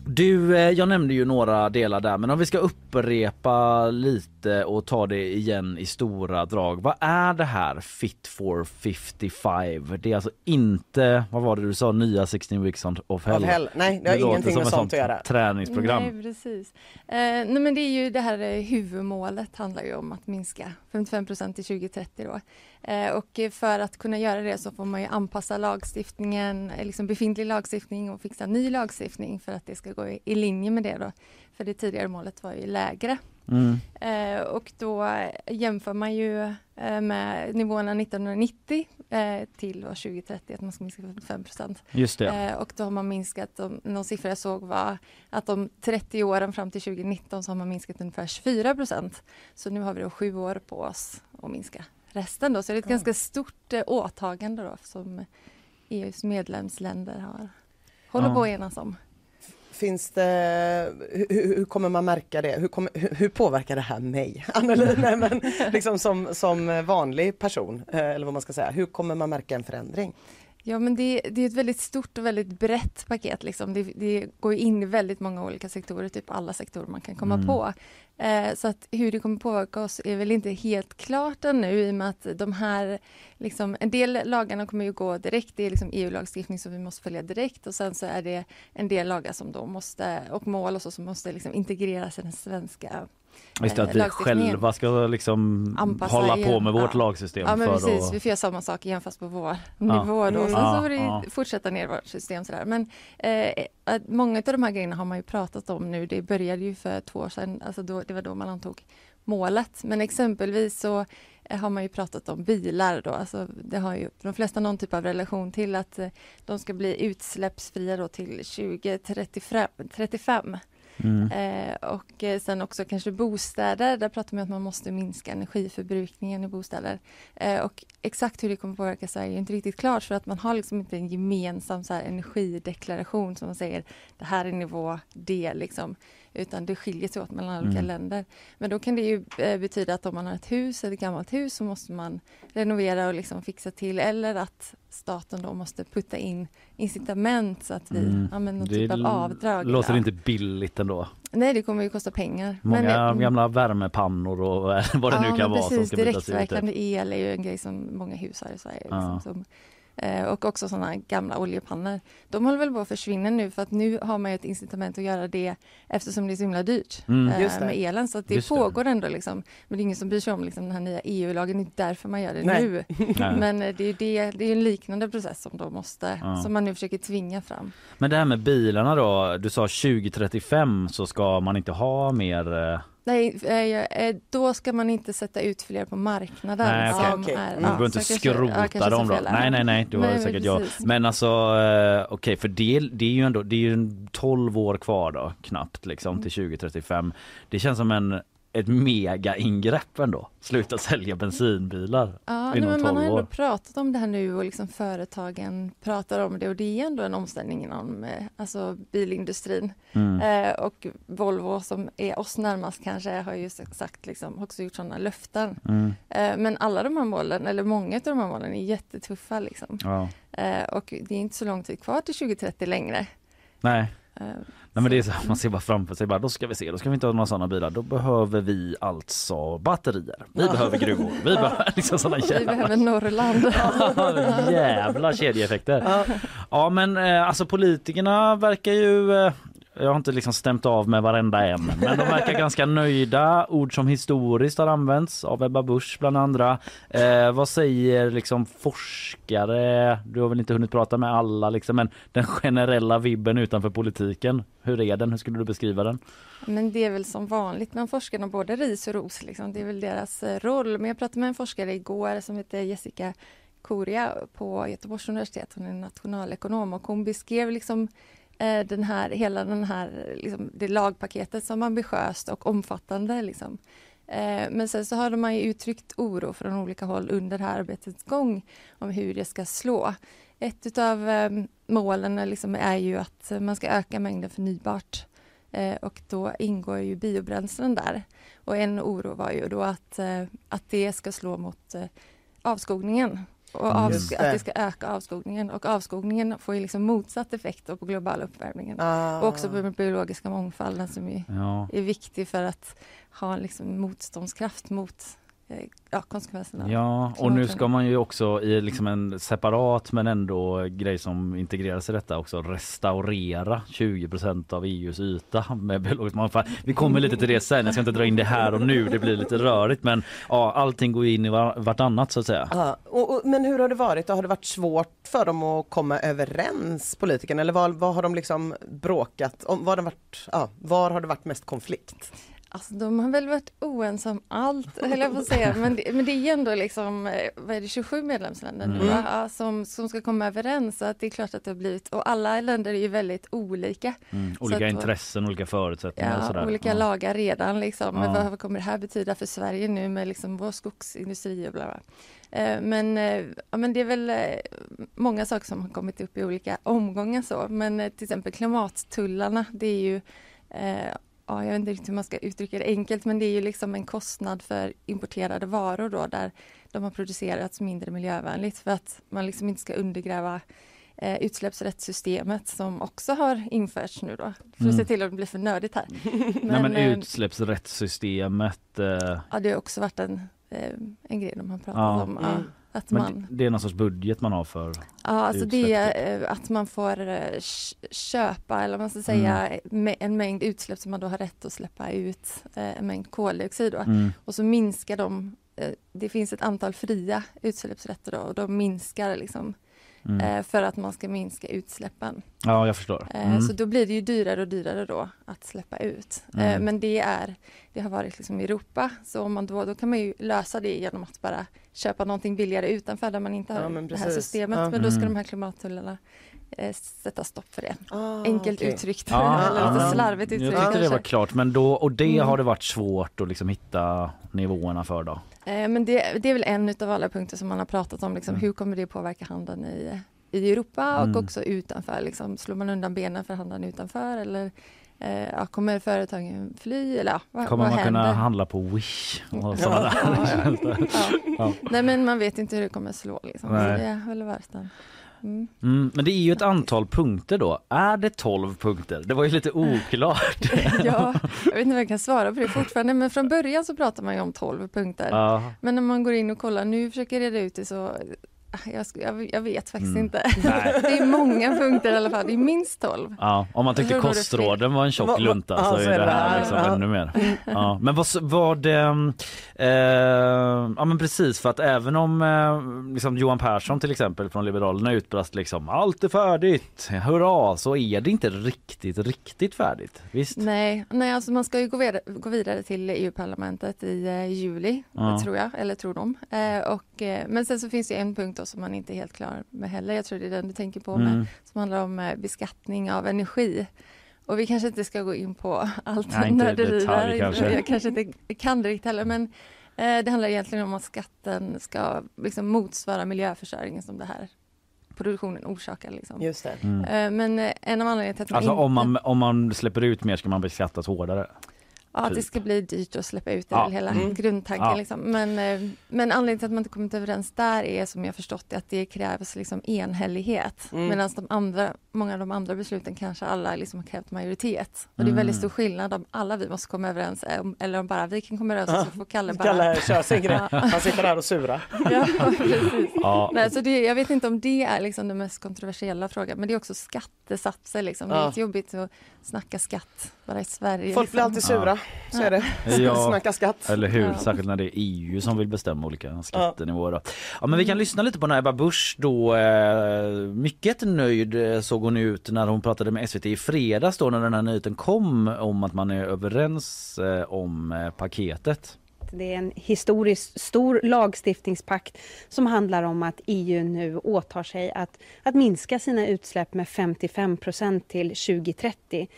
Du, eh, jag nämnde ju några delar där men om vi ska upprepa lite och ta det igen i stora drag. Vad är det här Fit for 55? Det är alltså inte, vad var det du sa, nya 16 weeks of hell? Av hell. Nej, det har låter ingenting med sånt att göra. Träningsprogram. Nej, precis. Eh, nej, men det är ju det här eh, huvudmålet handlar ju om att minska 55% till 2030 då. Eh, och för att kunna göra det så får man ju anpassa lagstiftningen, eh, liksom befintlig lagstiftning och fixa ny lagstiftning för att det ska gå i, linje med det då. För det tidigare målet var ju lägre. Mm. Eh, och då jämför man ju med nivåerna 1990 eh, till år 2030 att man ska minska 55 procent. Just det. Och då har man minskat, de, någon siffra jag såg var att de 30 åren fram till 2019 så har man minskat ungefär 24 procent. Så nu har vi då sju år på oss att minska resten då. Så det är ett ganska stort eh, åtagande då som EUs medlemsländer har håller Ja. på att enas om. Finns det, hur, hur kommer man märka det? Hur, kommer, hur, påverkar det här mig? Anneli, men liksom som, som vanlig person, eh, eller vad man ska säga. Hur kommer man märka en förändring? Ja men det, det är ett väldigt stort och väldigt brett paket. Liksom. Det, det går in i väldigt många olika sektorer, typ alla sektorer man kan komma Mm. på. Eh, så att hur det kommer påverka oss är väl inte helt klart ännu i och med att de här, liksom, en del lagarna kommer ju gå direkt, det är liksom EU-lagstiftning som vi måste följa direkt och sen så är det en del lagar som då måste, och mål och så som måste liksom integreras i den svenska Just det, eh, att vi själva ska liksom Anpassa hålla på igen. med vårt Ja. lagsystem Ja men för precis, att... vi får göra samma sak igen fast på vår Ja. nivå då. Mm. Sen så får det ja. fortsätta ner vårt system sådär. Men eh, många av de här grejerna har man ju pratat om nu. Det började ju för två år sedan, alltså då, det var då man antog målet. Men exempelvis så eh, har man ju pratat om bilar då, alltså det har ju de flesta någon typ av relation till att eh, de ska bli utsläppsfria då till 2035. Mm. Eh, och eh, sen också kanske bostäder, där pratar man om att man måste minska energiförbrukningen i bostäder. Eh, och exakt hur det kommer påverka Sverige är inte riktigt klart för att man har liksom inte en gemensam så här, energideklaration som man säger det här är nivå D liksom. Utan det skiljer sig åt mellan olika Mm. länder. Men då kan det ju eh, betyda att om man har ett hus, ett gammalt hus, så måste man renovera och liksom fixa till. Eller att staten då måste putta in incitament så att vi, Mm. men någon Det typ av avdrag. låter ja. inte billigt ändå. Nej, det kommer ju kosta pengar. Många Men, eh, gamla värmepannor och vad det nu ja, kan men vara som precis, ska bytas ut. Direktverkande el är ju en grej som många hus har i Sverige. Ja. Liksom, som, och också sådana gamla oljepannor. De håller väl på att försvinna nu för att nu har man ju ett incitament att göra det eftersom det är så himla dyrt Mm. eh, Just det. med elen. Så att det Just det. pågår ändå liksom. Men det är ingen som bryr sig om liksom, den här nya EU-lagen. Det är därför man gör det Nej. nu. Men eh, det är ju det, det är en liknande process som då måste, Ja. som man nu försöker tvinga fram. Men det här med bilarna då, du sa 2035 så ska man inte ha mer eh, Nej, eh, eh, då ska man inte sätta ut fler på marknaden. Nej, okej. som Okej. är- Mm. Man ja, behöver inte skrota dem då. Nej nej nej, det var Nej, men säkert jag. Men alltså eh, okej för det, det är ju ändå det är ju en 12 år kvar då knappt liksom Mm. till 2035. Det känns som en ett mega ingrepp ändå. Sluta sälja bensinbilar Ja, inom men man 12 har ändå pratat om det här nu och liksom företagen pratar om det och det är ändå en omställning inom eh, alltså bilindustrin. Mm. Eh, och Volvo som är oss närmast kanske har ju sagt liksom också gjort sådana löften. Mm. Eh, men alla de här målen, eller många av de här målen är jättetuffa liksom. Ja. Eh, och det är inte så lång tid kvar till 2030 längre. Nej. Nej men det är så, man ser bara framför sig bara, då ska vi se, då ska vi inte ha några sådana bilar. Då behöver vi alltså batterier. Vi behöver gruvor. Vi behöver liksom sådana vi jävla behöver Norrland. jävla kedjeeffekter. Ja men eh, alltså politikerna verkar ju eh, jag har inte liksom stämt av med varenda en, men de verkar ganska nöjda. Ord som historiskt har använts av Ebba Busch bland andra. Eh, vad säger liksom forskare? Du har väl inte hunnit prata med alla liksom, men den generella vibben utanför politiken. Hur är den? Hur skulle du beskriva den? Men det är väl som vanligt med forskarna, både ris och ros. Liksom. Det är väl deras eh, roll. Men jag pratade med en forskare igår som heter Jessica Koria på Göteborgs universitet. Hon är nationalekonom och hon beskrev liksom Eh, den här, hela den här, liksom, det lagpaketet som ambitiöst och omfattande. Liksom. Eh, men sen så har man ju uttryckt oro från olika håll under det här arbetets gång om hur det ska slå. Ett av eh, målen är, liksom, är ju att man ska öka mängden förnybart Eh, och då ingår ju biobränslen där. Och en oro var ju då att, eh, att det ska slå mot eh, avskogningen. Och Mm. det. att det ska öka avskogningen. Och avskogningen får ju liksom motsatt effekt på global uppvärmningen. Ah. Och också på den biologiska mångfalden som ju Ja. är viktig för att ha liksom motståndskraft mot ja, konsekvenserna. Ja, och nu ska man ju också i liksom en separat men ändå grej som integreras i detta också restaurera 20% av EUs yta med biologisk mångfald. Vi kommer lite till det sen, jag ska inte dra in det här och nu, det blir lite rörigt men ja, allting går in i vartannat så att säga. Ja, och, och, men hur har det varit? Har det varit svårt för dem att komma överens, politikerna, eller vad, vad har de liksom bråkat om? Var, det varit, ja, var har det varit mest konflikt? Alltså de har väl varit oense om allt, höll jag på att säga. Men det, men det är ju ändå liksom, eh, vad är det, 27 medlemsländer nu, Mm. va? som, som ska komma överens. Så att det är klart att det har blivit, och alla länder är ju väldigt olika. Mm, olika att- intressen, olika förutsättningar och Ja, sådär. olika ja. lagar redan liksom. Men Ja. vad kommer det här betyda för Sverige nu med liksom vår skogsindustri och bla bla. Eh, Men, eh, ja, men det är väl många saker som har kommit upp i olika omgångar så. Men till exempel klimattullarna, det är ju Ja, jag vet inte riktigt hur man ska uttrycka det enkelt, men det är ju liksom en kostnad för importerade varor då, där de har producerats mindre miljövänligt för att man liksom inte ska undergräva eh, utsläppsrättssystemet som också har införts nu då. För att Mm. se till att det blir för nördigt här. Nej men eh, utsläppsrättssystemet eh, Ja, det har också varit en, eh, en grej de har pratat Ja. om. Ja, Mm. Att men man, det är någon sorts budget man har för ja, alltså det är utsläpp, eh, att man får eh, köpa, eller man ska säga, Mm. en mängd utsläpp som man då har rätt att släppa ut, eh, en mängd koldioxid mm. Och så minskar de, det finns ett antal fria utsläppsrätter då och de minskar liksom Mm. eh, för att man ska minska utsläppen. Ja jag förstår. Eh, Mm. Så då blir det ju dyrare och dyrare då att släppa ut. Eh, Mm. Men det är, det har varit liksom i Europa, så om man då, då kan man ju lösa det genom att bara köpa någonting billigare utanför där man inte har Ja, det här systemet. Ja. Men då ska Mm. de här klimattullarna sätta stopp för det. Ah, Enkelt okej. uttryckt, eller ja, lite ja. slarvigt Jag uttryckt tyckte det var klart men då och det Mm. har det varit svårt att liksom hitta nivåerna för då. Eh, Men det, det är väl en av alla punkter som man har pratat om, liksom, Mm. hur kommer det påverka handeln i, i Europa och Mm. också utanför? Liksom, slår man undan benen för handeln utanför eller eh, ja, kommer företagen fly? Eller, ja, vad, Kommer vad man kunna händer? handla på Wish och Ja. där Ja? Ja. Nej men man vet inte hur det kommer slå liksom. Så det har väl en... Mm. Mm, men det är ju ett antal punkter då. Är det 12 punkter? Det var ju lite oklart. Ja, jag vet inte vad jag kan svara på det fortfarande men från början så pratar man ju om 12 punkter. Ja. Men när man går in och kollar nu försöker jag reda ut det så jag, sk- jag, jag vet faktiskt Mm. inte. Nej. Det är många punkter i alla fall, det är minst 12. Ja, om man tyckte Jag det kostråden var en tjock lunta ja, så så är det här liksom ja. ännu mer. Ja, men vad, vad ehm, eh, ja men precis för att även om eh, liksom Johan Persson till exempel från Liberalerna utbrast liksom allt är färdigt, hurra, så är det inte riktigt, riktigt färdigt. Visst? Nej, nej alltså man ska ju gå vidare, gå vidare till EU-parlamentet i eh, juli, Ja. tror jag, eller tror de. Eh, och, eh, men sen så finns det en punkt då som man inte är helt klar med heller, jag tror det är den du tänker på, med, Mm. som handlar om eh, beskattning av energi. Och vi kanske inte ska gå in på allt Nej, nörderi där. kanske. Jag kanske inte kan det riktigt heller, men eh, det handlar egentligen om att skatten ska liksom motsvara miljöförstöringen som det här produktionen orsakar. Liksom. Just det. Mm. Eh, men eh, en av anledningarna till att man Alltså inte... om man, om man släpper ut mer ska man beskattas hårdare. Ja, att det typ. ska bli dyrt att släppa ut det, Ja. hela Mm. grundtanken. Ja. Liksom. Men, eh, men anledningen till att man inte kommit överens där är som jag förstått det, att det krävs liksom enhällighet. Mm. Medan de andra, många av de andra besluten kanske alla liksom har krävt majoritet. Och det är väldigt Mm. stor skillnad om alla vi måste komma överens eh, eller om bara vi kan komma överens och så får Kalle bara... Kalle kör sin grej. Ja. Han sitter där och surar. Ja, precis. Ja. Nej, så det, jag vet inte om det är liksom den mest kontroversiella frågan, men det är också skattesatser. Liksom. Det är Ja. lite jobbigt att snacka skatt bara i Sverige. Folk blir liksom. alltid sura, så är det. Ja. Snacka skatt. Eller hur? Ja. Särskilt när det är EU som vill bestämma olika skattenivåer. Då. Ja, men vi kan lyssna lite på när Ebba Busch då eh, mycket nöjd eh, såg hon ut när hon pratade med SVT i fredags då när den här nyheten kom om att man är överens eh, om eh, paketet. Det är en historiskt stor lagstiftningspakt som handlar om att EU nu åtar sig att, att minska sina utsläpp med 55 procent till 2030.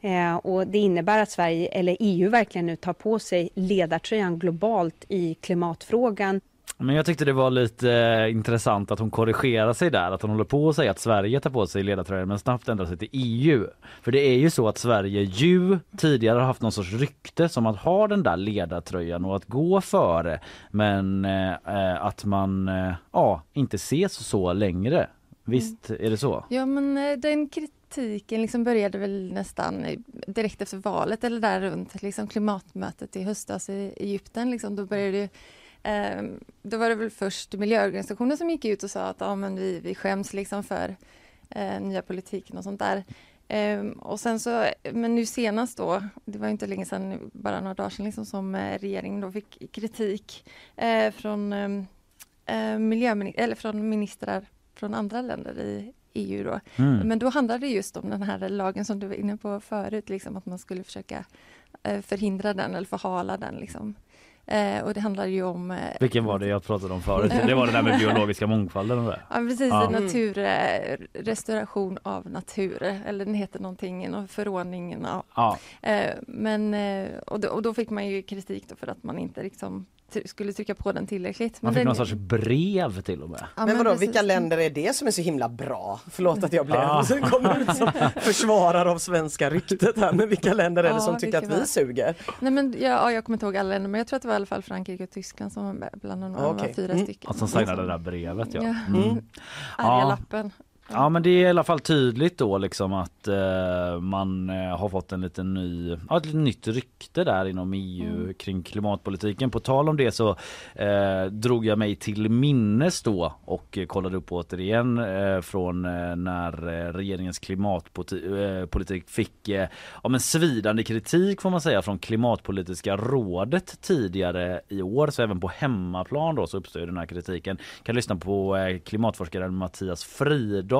Eh, och det innebär att Sverige, eller EU verkligen nu tar på sig ledartröjan globalt i klimatfrågan. Men jag tyckte det var lite eh, intressant att hon korrigerar sig där, att hon håller på att säga att Sverige tar på sig ledartröjan men snabbt ändrar sig till EU. För det är ju så att Sverige ju tidigare har haft någon sorts rykte som att ha den där ledartröjan och att gå före men eh, eh att man eh, ja, inte ses så längre. Visst är det så? Ja, men eh, den kritiken liksom började väl nästan direkt efter valet eller där runt liksom klimatmötet i höstas i Egypten. Liksom, då började det Eh, då var det väl först miljöorganisationer som gick ut och sa att ja, men vi, vi skäms liksom för eh, nya politiken och sånt där. Eh, och sen så, men nu senast då, det var inte länge sedan, bara några dagar sedan liksom, som eh, regeringen då fick kritik eh, från, eh, miljömin- eller från ministrar från andra länder i EU då. Mm. Men då handlade det just om den här lagen som du var inne på förut, liksom att man skulle försöka förhindra den eller förhala den liksom. Eh, och det handlar ju om... Eh, Vilken var det jag pratade om förut? Det var det där med biologiska mångfalden och det. Ja precis, Ja. natur, eh, restauration av natur, eller den heter någonting, någon förordning. Ja. Ja. Eh, men, eh, och, då, och då fick man ju kritik för att man inte liksom skulle trycka på den tillräckligt. Man fick den, någon sorts brev till och med. Ja, men vadå, precis. vilka länder är det som är så himla bra? Förlåt att jag blev Ah. sen kommer ut som försvarare av svenska ryktet här, men vilka länder är det Ja, som tycker att vi var- suger? Nej men ja, ja, jag kommer inte ihåg alla länder, men jag tror att det var i alla fall Frankrike och Tyskland som var bland de var fyra Mm. stycken. Att som signade det där brevet ja. Ja. Mm. Arga Ja. lappen. Ja men det är i alla fall tydligt då liksom att eh, man eh, har fått en liten ny, ja, ett nytt rykte där inom EU kring klimatpolitiken. På tal om det så eh, drog jag mig till minnes då och kollade upp återigen eh, från eh, när eh, regeringens klimatpolitik fick eh, ja, men svidande kritik får man säga från klimatpolitiska rådet tidigare i år. Så även på hemmaplan då så uppstår den här kritiken. Kan lyssna på klimatforskaren Mattias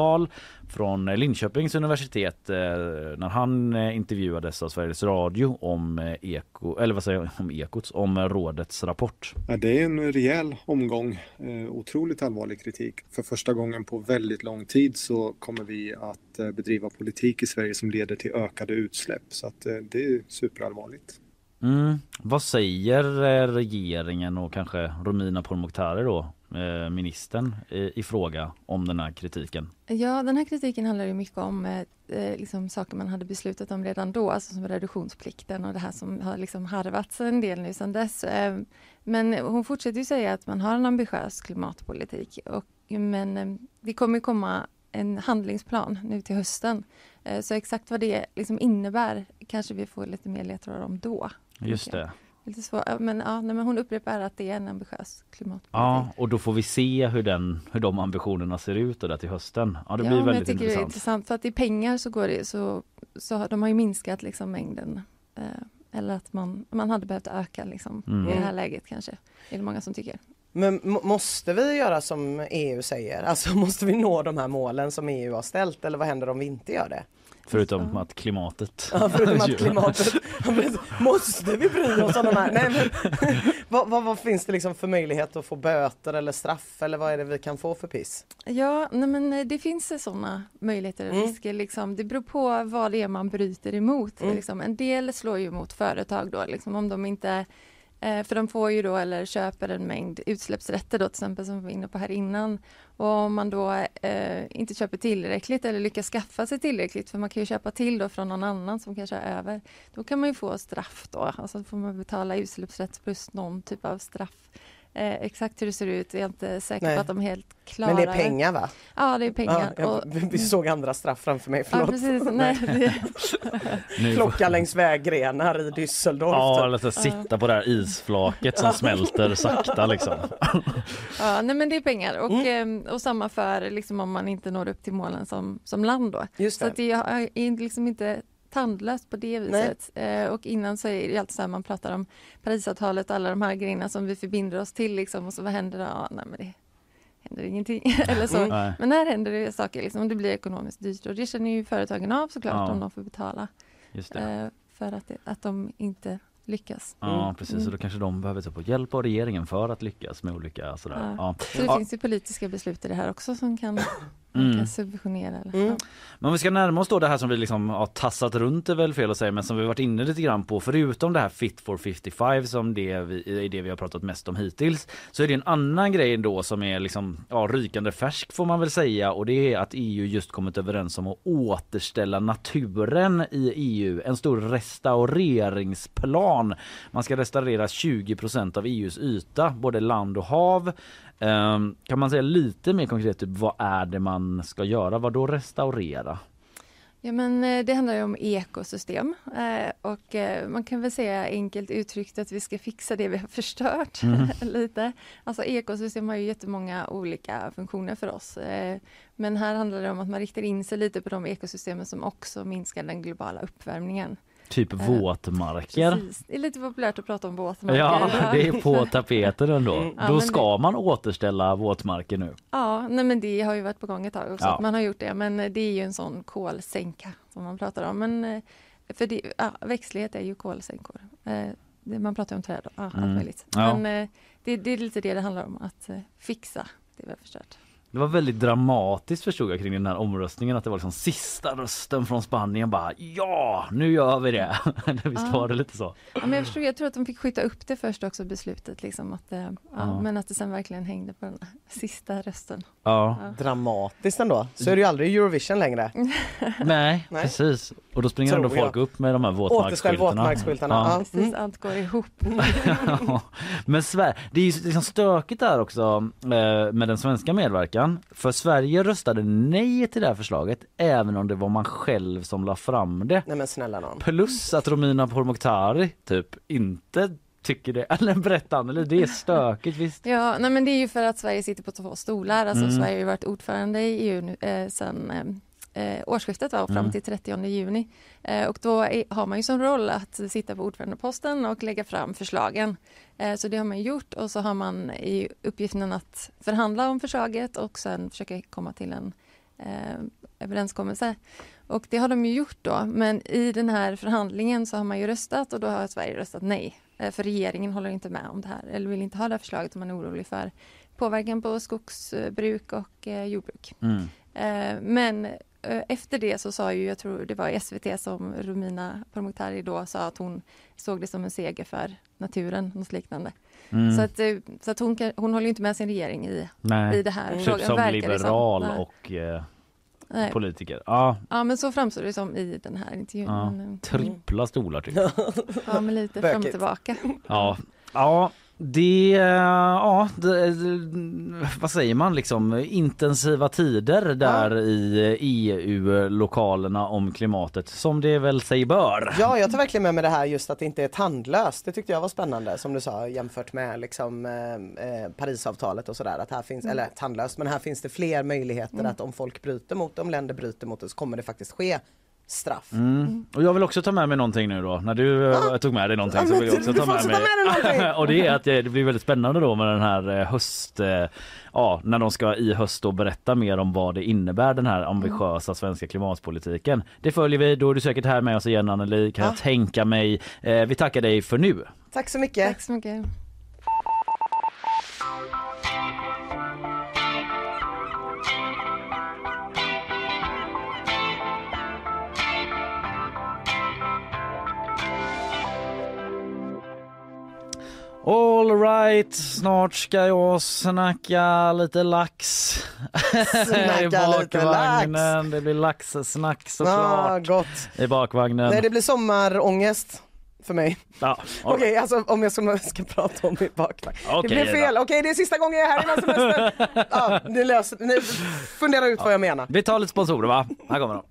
Fridal från Linköpings universitet eh, när han eh, intervjuades av Sveriges Radio om eh, eko, eller vad säger jag, om ekots, om rådets rapport. Ja, det är en rejäl omgång. Otroligt allvarlig kritik. För första gången på väldigt lång tid så kommer vi att bedriva politik i Sverige som leder till ökade utsläpp. Så att, det är superallvarligt. Mm. Vad säger regeringen och kanske Romina Pourmokhtari då, eh, ministern i, i fråga om den här kritiken? Ja, den här kritiken handlar ju mycket om eh, eh, liksom saker man hade beslutat om redan då, alltså som reduktionsplikten och det här som har liksom harvats en del nu sedan dess. Eh, men hon fortsätter ju säga att man har en ambitiös klimatpolitik, och, men det kommer komma en handlingsplan nu till hösten. Så exakt vad det liksom innebär kanske vi får lite mer ledtrådar om då. Just det. Lite svår, men, ja, nej, men hon upprepar att det är en ambitiös klimatpolitik. Ja, och då får vi se hur, den, hur de ambitionerna ser ut då där till hösten. Ja, det ja, blir väldigt jag tycker det är intressant. intressant för att i pengar så går det så, så har- de har ju minskat liksom mängden eh, eller att man, man hade behövt öka liksom Mm. i det här läget kanske. Det är det många som tycker. Men må- måste vi göra som EU säger? Alltså måste vi nå de här målen som EU har ställt eller vad händer om vi inte gör det? Förutom att klimatet. Ja, förutom att klimatet, måste vi bry oss om de här? Nej, men, vad, vad, vad finns det liksom för möjlighet att få böter eller straff eller vad är det vi kan få för piss? Ja, nej men eh, det finns sådana möjligheter och Mm. risker. Liksom. Det beror på vad det är man bryter emot. Mm. Liksom. En del slår ju mot företag då, liksom, om de inte Eh, för de får ju då eller köper en mängd utsläppsrätter då till exempel som vi var inne på här innan. Och om man då eh, inte köper tillräckligt eller lyckas skaffa sig tillräckligt för man kan ju köpa till då från någon annan som kanske är över. Då kan man ju få straff då, alltså får man betala utsläppsrätt plus någon typ av straff. Eh, exakt hur det ser ut är jag inte säker Nej. på att de är helt klara. Men det är pengar va? Ja, det är pengar. Ja, och, jag, vi såg andra straff framför mig, ja, förlåt. precis. Nej, det, Plocka längs vägrenar i Düsseldorf. Ja, typ. eller så sitta på det här isflaket som smälter sakta liksom. ja, nej, men det är pengar. Och, Mm. eh, och samma för liksom, om man inte når upp till målen som, som land. Då. Just Så det. att det är är liksom inte tandlöst på det viset. Eh, och innan så är det alltid så här man pratar om Parisavtalet och alla de här grejerna som vi förbinder oss till. Liksom, och så vad händer då? Ja, nej, men det händer ingenting. Eller så. Mm. Men här händer det saker, liksom, det blir ekonomiskt dyrt och det känner ju företagen av såklart Ja. om de får betala Just det. eh, för att, det, att de inte lyckas. Ja precis, Mm. och då kanske de behöver ta på hjälp av regeringen för att lyckas med olika sådär. Ja. Ja. Så det Ja. finns ju politiska beslut i det här också som kan, man Mm. kan subventionera. Eller, Mm. Men om vi ska närma oss då det här som vi liksom har tassat runt är väl fel att säga men som vi varit inne lite grann på förutom det här Fit for 55 som det vi, är det vi har pratat mest om hittills så är det en annan grej då som är liksom ja, rykande färsk får man väl säga och det är att EU just kommit överens om att återställa naturen i EU. En stor restaureringsplan. Man ska restaurera 20% av EUs yta, både land och hav. Ehm, kan man säga lite mer konkret typ, vad är det man ska göra? Vad då restaurera? Ja, men eh, det handlar om ekosystem eh, och eh, man kan väl säga enkelt uttryckt att vi ska fixa det vi har förstört Mm. lite. Alltså ekosystem har ju jättemånga olika funktioner för oss. Men här handlar det om att man riktar in sig lite på de ekosystemen som också minskar den globala uppvärmningen. Typ Eh, våtmarker. Precis. Det är lite populärt att prata om våtmarker. Ja, det är på tapeten ändå. Mm. Ja, Då ska man återställa våtmarker nu. Ja, nej men det har ju varit på gång ett tag också, Ja. att man har gjort det. Men eh, det är ju en sån kolsänka som man pratar om. Men eh, för det, ja, växtlighet är ju kolsänkor. Det, man pratar ju om träd och ja, Mm. allt möjligt. Ja. Men det, det är lite det det handlar om, att fixa det vi har förstört. Det var väldigt dramatiskt förstod jag kring den här omröstningen att det var liksom sista rösten från Spanien bara ja, nu gör vi det. Visst Ja. var det lite så? Ja, men jag, förstod, jag tror att de fick skjuta upp det först också, beslutet. Liksom, att, ja, Ja. Men att det sen verkligen hängde på den sista rösten. Ja. Dramatiskt ändå. Så är det ju aldrig Eurovision längre. Nej, Nej. precis. Och då springer Tror ändå folk jag. upp med de här våtmarksskyltarna. våtmarksskyltarna. Ja. Ja. Precis, allt går ihop. Ja, Men Sverige, det är ju liksom stökigt där också eh, med den svenska medverkan. För Sverige röstade nej till det här förslaget även om det var man själv som la fram det. Nej men snälla nån. Plus att Romina Pourmokhtari typ inte tycker det. Eller berätta Anneli, det är stökigt visst. Ja, nej men det är ju för att Sverige sitter på två stolar. Alltså Mm. Sverige har ju varit ordförande i EU nu, eh, sedan eh, eh, årsskiftet var, fram Mm. till 30 juni. Eh, och då är, har man ju som roll att sitta på ordförandeposten och lägga fram förslagen. Eh, så det har man gjort och så har man i uppgiften att förhandla om förslaget och sen försöka komma till en eh, överenskommelse. Och det har de ju gjort då, men i den här förhandlingen så har man ju röstat och då har Sverige röstat nej. Eh, För regeringen håller inte med om det här, eller vill inte ha det här förslaget om man är orolig för påverkan på skogsbruk och eh, jordbruk. Mm. Men efter det så sa ju, jag tror det var SVT som Romina Pourmokhtari då sa att hon såg det som en seger för naturen, något liknande. Mm. Så att, eh, så att hon, kan, hon håller ju inte med sin regering i, Nej. i det här. Typ frågan, som verkar det liberal Nej. och eh, politiker. Ja, Ja men så framstår det som i den här intervjun. ja. Eh, trippla stolar typ. Ja men lite fram och tillbaka. Ja, ja det, ja, det, vad säger man liksom intensiva tider där i EU-lokalerna om klimatet som det väl sig bör. Ja, jag tar verkligen med mig det här just att det inte är tandlöst. Det tyckte jag var spännande som du sa jämfört med liksom eh, eh, Parisavtalet och sådär. Att här finns, Mm. eller tandlöst, men här finns det fler möjligheter Mm. att om folk bryter mot om länder bryter mot det så kommer det faktiskt ske straff. Mm. Och jag vill också ta med mig någonting nu då. När du eh, tog med dig någonting Ja, så vill jag också ta med mig. med någonting. och det är att det, det blir väldigt spännande då med den här eh, höst, eh, ja när de ska i höst då berätta mer om vad det innebär den här ambitiösa svenska klimatpolitiken. Det följer vi, då är du säkert här med oss igen Anneli kan Ja. jag tänka mig. Eh, vi tackar dig för nu. Tack så mycket. Tack så mycket. All right, snart ska jag snacka lite lax. I Snacka lite bakvagnen. Det blir laxsnack Ja, såklart gott. i bakvagnen. Nej, det blir sommarångest för mig. Ja, Okej, alltså om jag ska, ska prata om mitt bakvagn. Okej, det blev fel. Okej, det är sista gången jag är här innan semestern. ja, ni löser, ni funderar ut vad jag menar. Vi tar lite sponsorer va? Här kommer de.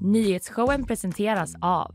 Nyhetsshowen presenteras av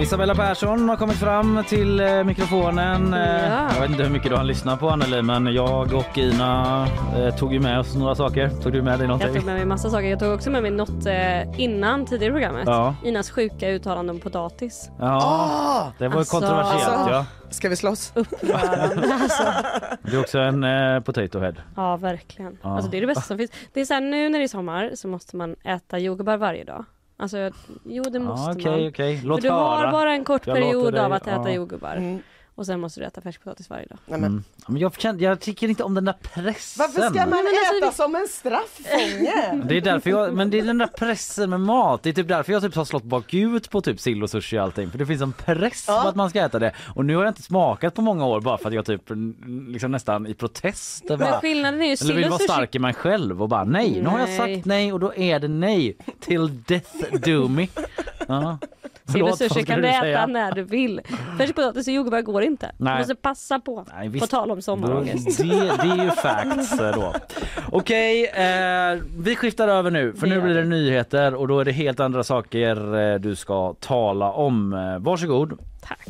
Isabella Persson har kommit fram till eh, mikrofonen. Eh, Ja. Jag vet inte hur mycket du har lyssnat på Anneli men jag och Ina eh, tog ju med oss några saker. Tog du med dig någonting? Jag tog med mig massa saker. Jag tog också med mig något eh, innan tidigare i programmet. Ja. Inas sjuka uttalanden om potatis. Ja, Ah! det var Alltså- kontroversiellt Alltså- ja. Ska vi slåss? Upprörande alltså. Du är också en eh, potato head. Ja verkligen. Ja. Alltså det är det bästa som finns. Det är så här, nu när det är sommar så måste man äta jordgubbar varje dag. Alltså jo det måste Ja, Okej man. okej, låt För du höra. har bara en kort Jag period av att äta ja. jordgubbar. Mm. Och sen måste du äta färskpotatis varje dag. Nej, men. Mm. Men jag, kan, jag tycker inte om den där pressen. Varför ska man Men alltså, äta som en strafffånge? Det är därför jag, men det är den där pressen med mat. Det är typ därför jag typ har slått bakut på typ sill och sushi och allting. För det finns en press Ja. på att man ska äta det. Och nu har jag inte smakat på många år bara för att jag typ liksom nästan i protest Men bara, skillnaden är ju eller vill vara sushi. stark i mig själv och bara nej, nu har jag Nej. sagt nej och då är det nej. Till death do me. Ja. Sill och Förlåt, vad sushi ska kan du äta säga? när du vill. Färskpotatis och jordgubbar går inte. Nej. Du måste passa på. Nej, På visst. tal om sommarångest. Det, det är ju facts eh, då. Okej, eh, vi skiftar över nu för Det nu blir det nyheter och då är det helt andra saker eh, du ska tala om. Eh, Varsågod. Tack.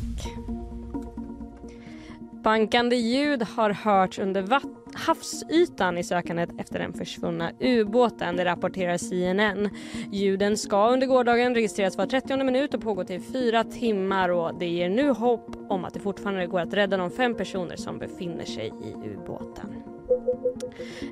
Bankande ljud har hörts under vatt- havsytan i sökandet efter den försvunna ubåten, det rapporterar CNN. Ljuden ska under gårdagen registreras var 30 minut och pågå till fyra timmar och det ger nu hopp om att det fortfarande går att rädda de fem personer som befinner sig i ubåten.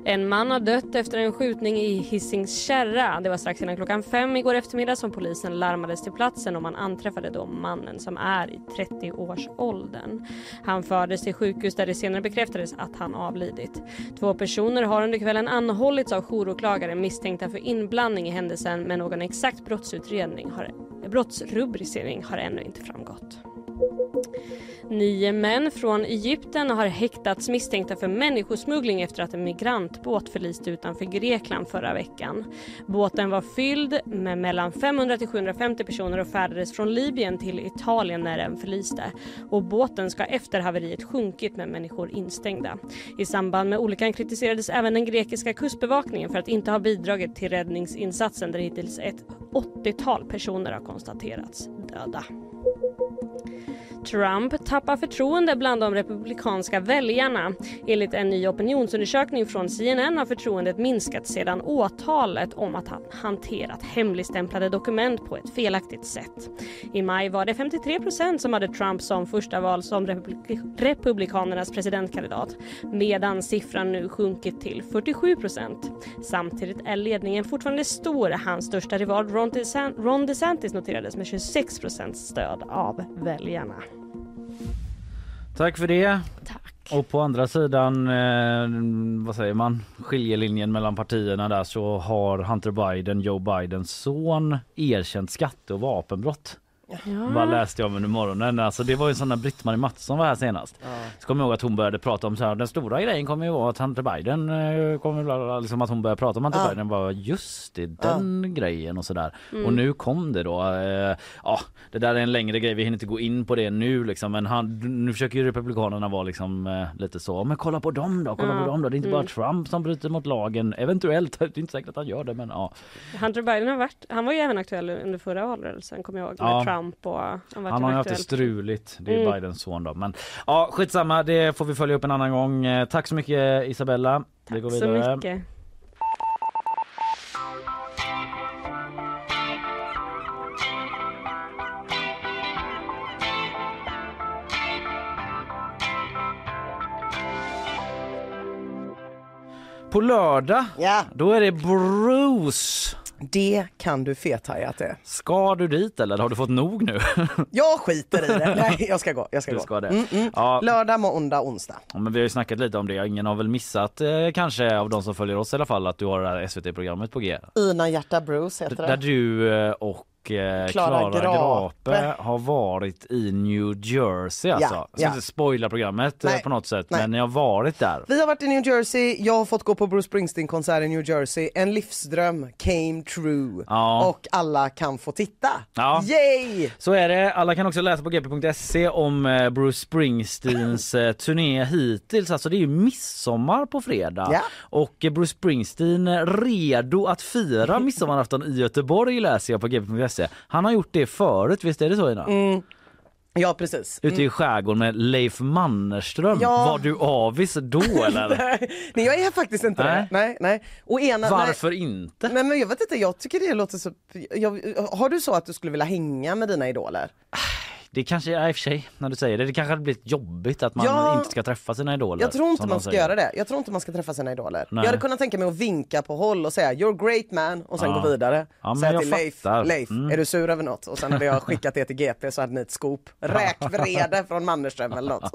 En man har dött efter en skjutning i Hisings Kärra. Det var strax innan klockan fem igår eftermiddag som polisen larmades till platsen och man anträffade då mannen som är i 30-årsåldern. Han fördes till sjukhus där det senare bekräftades att han avlidit. Två personer har under kvällen anhållits av jouråklagare misstänkta för inblandning i händelsen men någon exakt brottsutredning har, brottsrubricering har ännu inte framgått. Nio män från Egypten har häktats misstänkta för människosmuggling efter att en migrantbåt förliste utanför Grekland förra veckan. Båten var fylld med mellan 500 till 750 personer och färdades från Libyen till Italien när den förliste. Och båten ska efter haveriet sjunkit med människor instängda. I samband med olyckan kritiserades även den grekiska kustbevakningen för att inte ha bidragit till räddningsinsatsen där hittills ett 80-tal personer har konstaterats döda. Trump tappar förtroende bland de republikanska väljarna. Enligt en ny opinionsundersökning från CNN har förtroendet minskat sedan åtalet om att han hanterat hemligstämplade dokument på ett felaktigt sätt. I maj var det 53 procent som hade Trump som första val som republik- Republikanernas presidentkandidat medan siffran nu sjunkit till 47 procent. Samtidigt är ledningen fortfarande stor. Hans största rival Ron, Ron DeSantis noterades med 26 procents stöd av väljarna. Tack för det. Och på andra sidan, eh, vad säger man, skiljelinjen mellan partierna där så har Hunter Biden, Joe Bidens son, erkänt skatte och vapenbrott. Vad läste jag om under morgonen. Alltså det var ju där Britt-Marie Mattsson var här senast. Så kommer jag ihåg att hon började prata om så här, den stora grejen kommer ju vara att Hunter Biden eh, kommer bla, liksom att hon började prata om Hunter Ja. Biden var just det, den grejen och sådär. Mm. Och nu kom det då. Eh, ja, det där är en längre grej, vi hinner inte gå in på det nu liksom. Men han, nu försöker ju Republikanerna vara liksom eh, lite så, men kolla på dem då, kolla Ja. på dem då. Det är inte Mm. bara Trump som bryter mot lagen. Eventuellt, det är inte säkert att han gör det men ja. Hunter Biden har varit, han var ju även aktuell under förra valrörelsen kommer jag ihåg med Ja. Trump och han, Han har ju haft det struligt. Det är Mm. Bidens son då. Men ja, skitsamma. Det får vi följa upp en annan gång. Eh, Tack så mycket Isabella. vi går Så vidare. mycket. På lördag, Ja. då är det Bruce. Det kan du fethaja att det är. Ska du dit eller har du fått nog nu? Jag skiter i det. Nej, jag ska gå. Jag ska Du gå. ska det. Mm, mm. Ja. Lördag, måndag, onsdag. Ja, men vi har ju snackat lite om det. Ingen har väl missat eh, kanske av de som följer oss i alla fall att du har det här SVT-programmet på G. Ina Hjärta Bruce heter Där det. du eh, och eh, Klara Grape. Grape har varit i New Jersey alltså. Ja, Jag ska ja. inte spoila programmet eh, Nej, på något sätt nej. men ni har varit där. Vi har varit i New Jersey, jag har fått gå på Bruce Springsteen-konsert i New Jersey. En livsdröm came true. Ja. Och alla kan få titta. Ja. Yay! Så är det. Alla kan också läsa på gp.se om eh, Bruce Springsteens eh, turné hittills. Alltså det är ju midsommar på fredag. Ja. Och Bruce Springsteen redo att fira midsommarafton i Göteborg läser jag på gp.se. Han har gjort det förut, visst är det så Ina? Mm. Ja precis. Ute i skärgården med Leif Mannerström. Ja. Var du avis då eller? Nej jag är faktiskt inte Nej. det. Nej, nej. Och ena, Varför inte? Nej. nej men jag vet inte, jag tycker det låter så... Jag, har du så att du skulle vilja hänga med dina idoler? Det kanske är i och för sig när du säger det. Det kanske hade blivit jobbigt att man Ja. inte ska träffa sina idoler. Jag tror inte man ska göra det. Jag tror inte man ska träffa sina idoler. Nej. Jag hade kunnat tänka mig att vinka på håll och säga you're great man och sen Ja. gå vidare. Ja, säga till Leif, fattar. Leif, Mm. är du sur över något? Och sen hade jag skickat det till GP så hade ni ett scoop. Räkvrede från Mannerström eller något.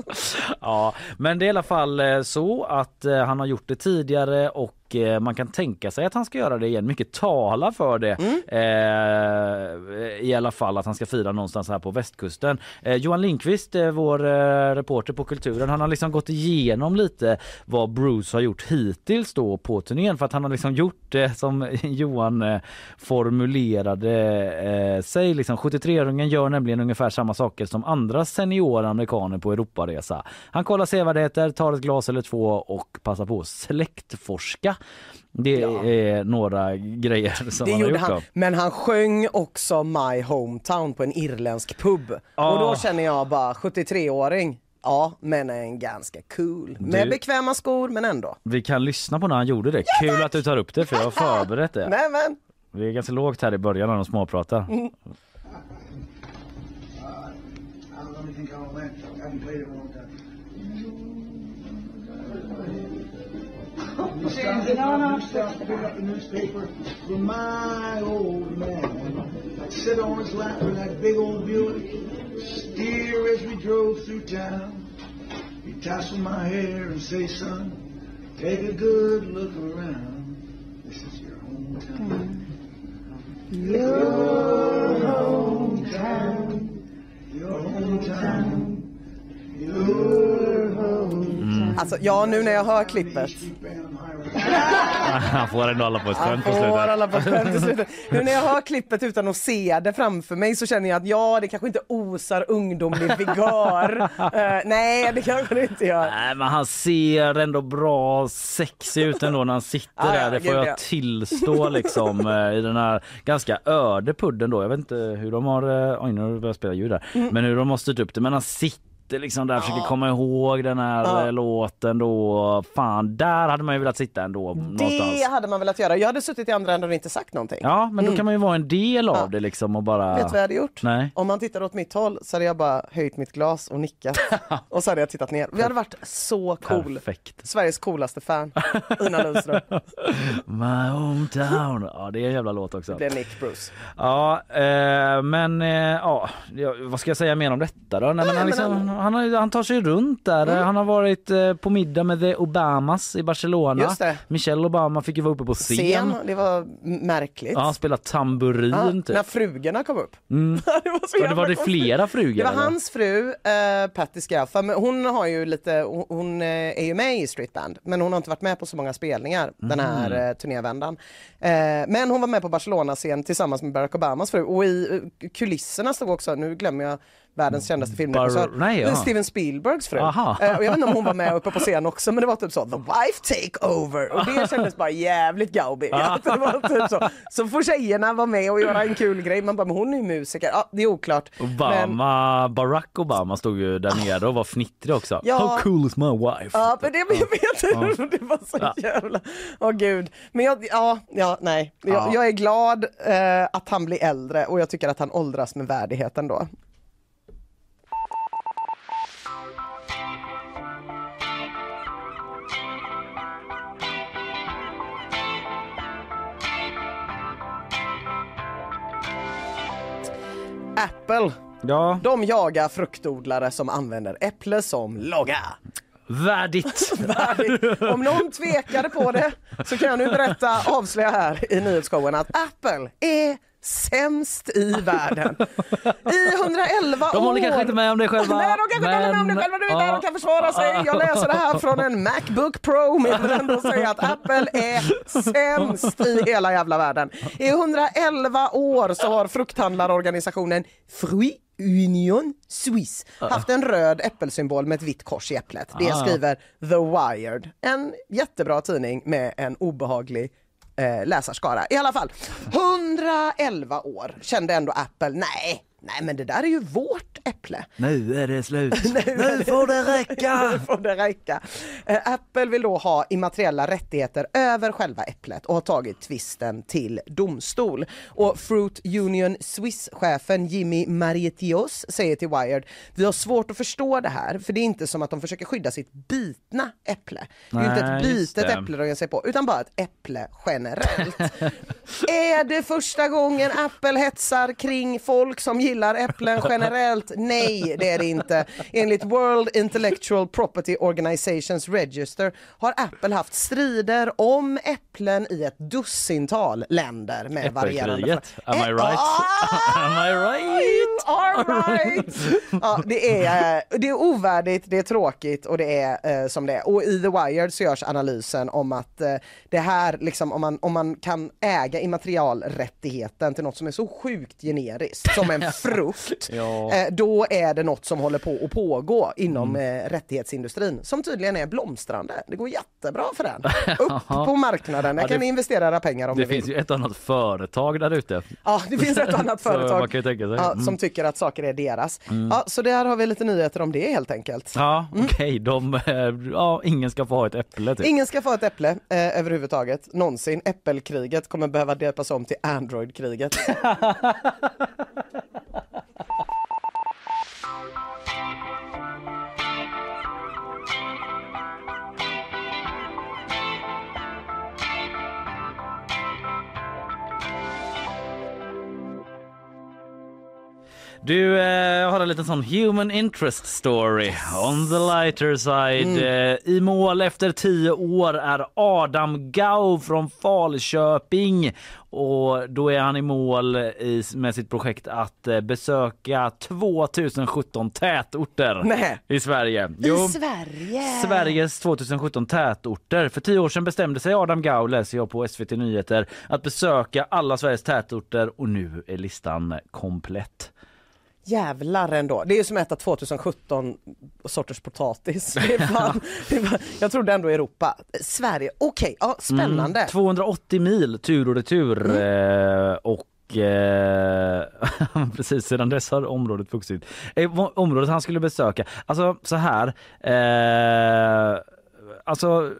Ja, men det är i alla fall eh, så att eh, han har gjort det tidigare och eh, man kan tänka sig att han ska göra det igen. Mycket talar för det. Mm. Eh, I alla fall att han ska fira någonstans här på västkusten. Eh, Johan Lindqvist, eh, vår eh, reporter på Kulturen, han har liksom gått igenom lite vad Bruce har gjort hittills då på turnén för att han har liksom gjort det som Johan formulerade sig. Liksom 73-åringen gör nämligen ungefär samma saker som andra seniora amerikaner på Europaresa. Han kollar sevärdheter, tar ett glas eller två och passar på att släktforska. Det är några grejer som Det han har gjorde gjort. han. då. Men han sjöng också My Hometown på en irländsk pub. Ah. Och då känner jag bara 73-åring. Ja, men en ganska cool. Med Du- bekväma skor men ändå. Vi kan lyssna på när han gjorde det. Kul att du tar upp det för jag har förberett det. Nej men. Vi är ganska lågt här i början när de småpratar. Mm. No, no. Stop, pick up the newspaper for my old man. I'd sit on his lap with that big old Buick, steer as we drove through town. He'd tassel my hair and say, son, take a good look around. This is your hometown. Your hometown. Your hometown. Your hometown. Alltså ja, nu när jag hör klippet. Han får ändå alla på ett skämt på slutet. alla på ett skämt i slutet. Nu när jag hör klippet utan att se det framför mig så känner jag att ja, det kanske inte osar ungdomlig vigör. Eh, nej, det kanske det inte gör. Nej men han ser ändå bra sexig ut ändå när han sitter ja, där. Det får gud, jag ja. tillstå liksom eh, i den här ganska öde pudden då. Jag vet inte hur de har, eh, oj nu börjar jag spela ljud där. Mm. Men hur de har styrt upp det. Men han sitter liksom där, försöker komma ihåg den här eh, låten då. Fan, där hade man ju velat sitta ändå någonstans. Det hade man velat göra. Jag hade suttit i andra änden och inte sagt någonting. Ja men då Mm. kan man ju vara en del av det liksom och bara... Vet du vad jag hade gjort? Nej. Om man tittar åt mitt håll så hade jag bara höjt mitt glas och nickat. och så hade jag tittat ner. Vi hade varit så cool. Perfekt. Sveriges coolaste fan, Ina Lundström. My hometown. Ja det är en jävla låt också. Det blir Nick Bruce. Ja, eh, men eh, ja, vad ska jag säga mer om detta då? Nej, men liksom, han, har- han tar sig runt där. Mm. Han har varit eh, på middag med The Obamas i Barcelona. Just det. Michelle Obama fick ju vara uppe på scen. Scen, det var märkligt. Ja, han spelar tamburin Ja, typ. När frugorna kom upp. Mm. det var så Ja, det var det flera frugor? Det var eller? hans fru, uh, Patti Scialfa, men hon har ju lite, hon, eh, är ju med i Street Band, men hon har inte varit med på så många spelningar den här Mm. uh, turnévändan. Eh, men hon var med på Barcelona-scen tillsammans med Barack Obamas fru och i uh, kulisserna stod också, nu glömmer jag världens kändaste filmregissör, nej, ja. Steven Spielbergs fru. Aha. Eh, och jag vet inte om hon var med uppe på scen också men det var typ så, the wife take over och det kändes bara jävligt Gaubi. Ah. det var typ så. så får tjejerna vara med och göra en kul grej, man bara men hon är ju musiker, ja det är oklart. Men, Obama, Barack Obama stod ju där nere och var fnittrig också. Ja. How cool is my wife? Ja, men det, jag vet Ja. det var så Ja. jävla... Åh gud. Men jag, ja, ja, nej. Jag, Ja. jag är glad eh, att han blir äldre och jag tycker att han åldras med värdighet ändå. Apple, Ja, de jagar fruktodlare som använder äpple som logga. värdigt. Värdigt. Om någon tvekade på det så kan jag nu berätta, avslöja här i nyhetsshowen att Apple är sämst i världen. I 111 De håller år. kanske inte med om det själva. Nej, de kanske inte håller med om det själva. Du vet, ja. de kan försvara sig. Jag läser det här från en Macbook Pro, men jag vill ändå säga att Apple är sämst i hela jävla världen. I 111 år så har frukthandlarorganisationen Fruit Union Suisse haft en röd äppelsymbol med ett vitt kors i äpplet. Det Ah. skriver The Wired, en jättebra tidning med en obehaglig eh, läsarskara. I alla fall, 111 år kände ändå Apple, nej, nej men det där är ju vårt äpple. Nu är det slut. nu får det räcka. Nu får det räcka. Apple vill då ha immateriella rättigheter över själva äpplet och har tagit tvisten till domstol. Och Fruit Union Swiss-chefen Jimmy Marietios säger till Wired, vi har svårt att förstå det här för det är inte som att de försöker skydda sitt bitna äpple. Det är ju inte ett bitet äpple de ger sig på utan bara ett äpple generellt. är det första gången Apple hetsar kring folk som gillar äpplen generellt? Nej, det är det inte. Enligt World Intellectual Property Organizations Register har Apple haft strider om äpplen i ett dussintal länder med varierande... Äppelkriget. Am I right? ah! Am I right? All right. Ja, det, är, eh, det är ovärdigt, det är tråkigt och det är eh, som det är. Och i The Wired så görs analysen om att eh, det här, liksom, om, man, om man kan äga immaterialrättigheten till något som är så sjukt generiskt som en frukt, Ja. eh, då är det något som håller på att pågå inom Mm. eh, rättighetsindustrin som tydligen är blomstrande. Det går jättebra för den. Upp på marknaden, där Ja, kan det- ni investera era pengar om Det ni vill. finns ju ett annat företag där ute. Ja, det finns ett annat företag man kan ju tänka sig. ja, Mm. som tycker att saker är deras. Mm. Ja, så där har vi lite nyheter om det helt enkelt. Ja, okej, de, eh, ja, ingen ska få ha ett äpple typ. Ingen ska få ett äpple eh, överhuvudtaget, någonsin. Äppelkriget kommer behöva döpas om till Android-kriget. Du eh, har en liten sån human interest story on the lighter side. Mm. Eh, I mål efter tio år är Adam Gau från Falköping och då är han i mål i, med sitt projekt att eh, besöka 2017 tätorter Nej. i Sverige. I Sverige! Sveriges 2017 tätorter. För tio år sedan bestämde sig Adam Gau, läser jag på SVT Nyheter, att besöka alla Sveriges tätorter och nu är listan komplett. Jävlar ändå. Det är som att äta 2017 sorters potatis. Det är fan, det var, jag trodde ändå Europa. Sverige, okej, ja, spännande. Mm, 280 mil tur och retur eh, och eh, precis sedan dess har området vuxit. Eh, området han skulle besöka, alltså så här. Eh, alltså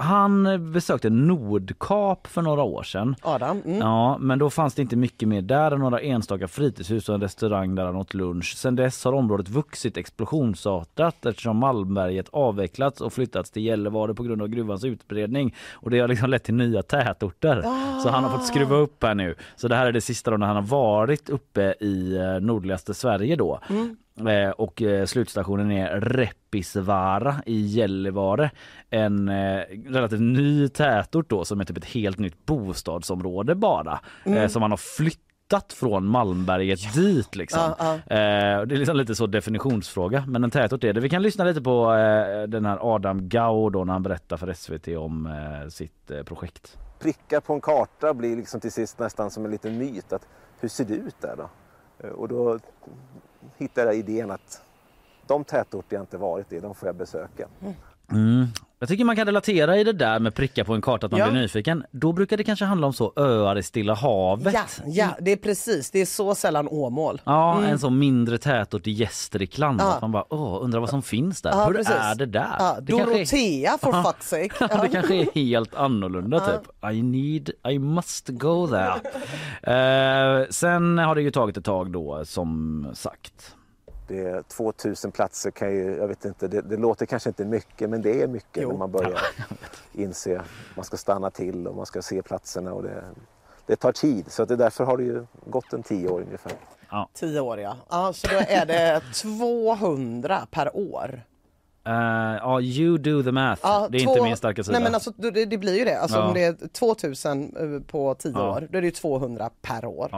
han besökte Nordkap för några år sedan. Adam. Mm. Ja, men då fanns det inte mycket mer där än några enstaka fritidshus och en restaurang där han åt lunch. Sen dess har området vuxit explosionsartat eftersom Malmberget avvecklats och flyttats till Gällivare på grund av gruvans utbredning. Och det har liksom lett till nya tätorter. Så han har fått skruva upp här nu. Så det här är det sista då när han har varit uppe i eh, nordligaste Sverige då. Mm. Eh, och eh, slutstationen är Reppisvaara i Gällivare. En eh, relativt ny tätort då som är typ ett helt nytt bostadsområde bara. Mm. Som man har flyttat från Malmberget dit liksom. Ja, ja. Eh, det är liksom lite så definitionsfråga men en tätort är det. Vi kan lyssna lite på eh, den här Adam Gau då när han berättar för SVT om eh, sitt eh, projekt. prickar på en karta blir liksom till sist nästan som en liten myt. Att hur ser det ut där då? Och då hittade jag idén att de tätorter jag inte varit i, de får jag besöka. Mm. Jag tycker man kan relatera i det där med prickar på en karta att man Ja. blir nyfiken. Då brukar det kanske handla om så öar i Stilla havet. Ja, ja, det är precis. Det är så sällan Åmål. Ja, Mm. en så mindre tätort i Gästrikland. Ja. Att man bara åh, undrar vad som finns där. Ja, Hur precis. är det där? Ja, det kanske är- Dorotea for fuck's sake. Det kanske är helt annorlunda typ. I need, I must go there. eh, sen har det ju tagit ett tag då som sagt. Det är 2000 platser kan ju, jag vet inte, det, det låter kanske inte mycket men det är mycket när man börjar inse man ska stanna till och man ska se platserna och det, det tar tid. Så att det, därför har det ju gått en tio år ungefär. Ja. Tio år ja. ja. Så då är det 200 per år. Eh, Ja, you do the math. Ja, det är två- inte min starka sida. Nej men alltså det, det blir ju det. Alltså Ja. om det är 2000 eh, på 10 Ja. år, då är det ju 200 per år.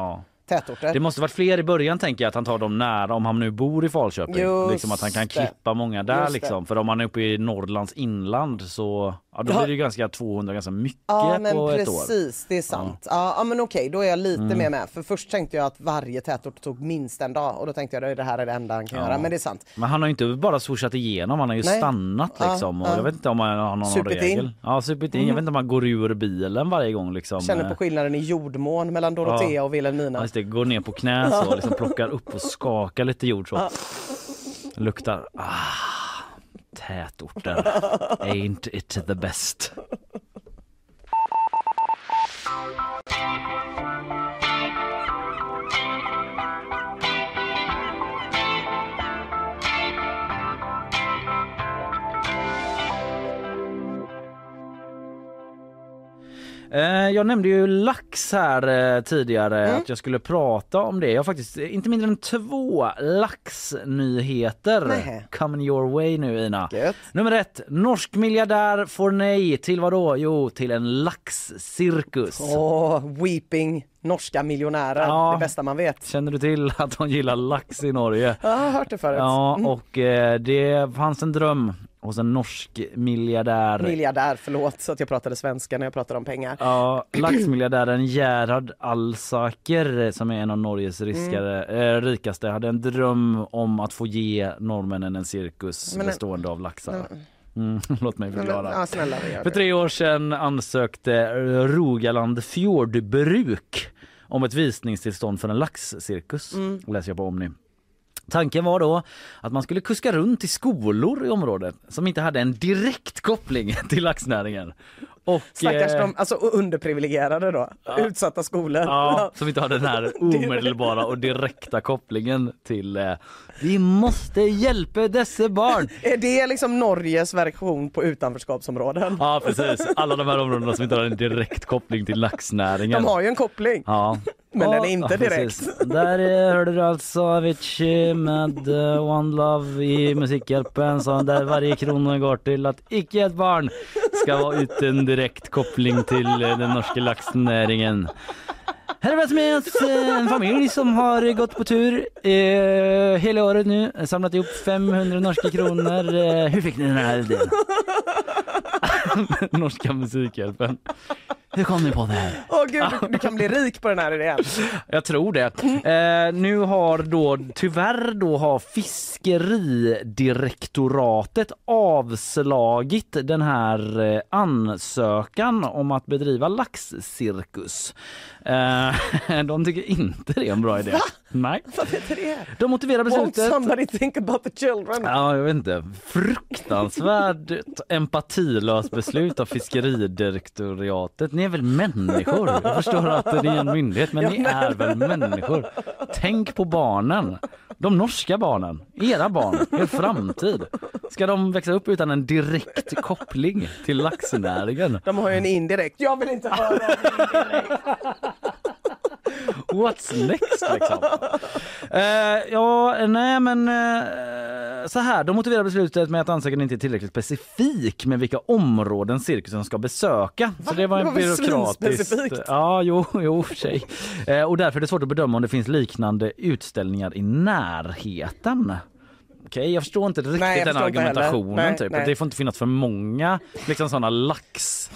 Tätorter. Det måste varit fler i början tänker jag att han tar dem nära om han nu bor i Falköping. Just liksom att han kan det. klippa många där Just det. liksom. För om han är uppe i Norrlands inland så Ja då blir det ju ganska 200 ganska mycket Ja men på ett år. precis, det är sant. Ja, ja men okej, då är jag lite Mm. mer med. För först tänkte jag att varje tätort tog minst en dag och då tänkte jag att det här är det enda han kan Ja. göra. Men det är sant. Men han har ju inte bara swooshat igenom, han har ju Nej. stannat liksom. och ja. jag vet inte om han har någon Supit in. regel. Ja, supit in. Jag Mm. vet inte om han går ur bilen varje gång liksom. Känner på skillnaden i jordmån mellan Dorotea och Vilhelmina. Ja, just det, går ner på knä så, liksom plockar upp och skakar lite jord så. Luktar, ah, tätorter. Ain't it the best. Jag nämnde ju lax här eh, tidigare, Mm. att jag skulle prata om det. Jag har faktiskt eh, inte mindre än två laxnyheter Nähä. coming your way nu Ina. Gött. Nummer ett, norsk miljardär får nej till vad då? Jo, till en laxcirkus. Åh, weeping norska miljonärer. Ja. Det bästa man vet. Känner du till att de gillar lax i Norge? Ja, jag har hört det förut. Ja, Mm. och eh, det fanns en dröm hos en norsk miljardär. Miljardär, förlåt så att jag pratade svenska när jag pratade om pengar. Ja, laxmiljardären Gerhard Alsaker som är en av Norges riskare, Mm. eh, rikaste hade en dröm om att få ge norrmännen en cirkus Men- bestående av laxar. Men- Mm, låt mig förklara. Ja, snälla, För tre år sedan ansökte Rogaland Fjordbruk om ett visningstillstånd för en laxcirkus. Mm. Läser jag på Omni. Tanken var då att man skulle kuska runt i skolor i området som inte hade en direkt koppling till laxnäringen. Och, Stackars eh, de, alltså underprivilegierade då, utsatta skolor. Ja, som inte har den här omedelbara och direkta kopplingen till eh, Vi måste hjälpa dessa barn! Är det liksom Norges version på utanförskapsområden? Ja precis, alla de här områdena som inte har en direkt koppling till laxnäringen. De har ju en koppling. Ja. Men Ja, den är inte ja, direkt. precis. Där eh, hörde du alltså Avicii med eh, One Love i Musikhjälpen så där varje krona går till att icke ett barn ska vara utan direkt koppling till eh, den norska laxnäringen. Här har vi med oss en familj som har gått på tur eh, hela året nu, samlat ihop 500 norska kronor. Eh, hur fick ni den här idén? norska Musikhjälpen. Hur kom ni på det här? Åh gud, du, du kan bli rik på den här idén. Jag tror det. Eh, nu har då tyvärr då har Fiskeridirektoratet avslagit den här eh, ansökan om att bedriva laxcirkus. Eh, de tycker inte det är en bra idé. Nej. Vad heter det? De motiverar Won't beslutet somebody think about the children? Ja, jag vet inte. Fruktansvärt empatilöst beslut av Fiskeridirektoriatet. Ni är väl människor? Jag förstår att ni är en myndighet, men ni är väl människor? Tänk på barnen. De norska barnen. Era barn. Er framtid. Ska de växa upp utan en direkt koppling till laxnäringen? De har ju en indirekt. Jag vill inte höra om indirekt. What's next liksom? Eh, ja, nej men eh, så här. De motiverar beslutet med att ansökan inte är tillräckligt specifik med vilka områden cirkusen ska besöka. Så det var Det en var väl byråkratiskt... svinspecifikt? Ja, jo, jo, för sig. Eh, och därför är det svårt att bedöma om det finns liknande utställningar i närheten. Okej, jag förstår inte riktigt Nej, den argumentationen. Nej, typ. nej. Det får inte finnas för många liksom sådana lax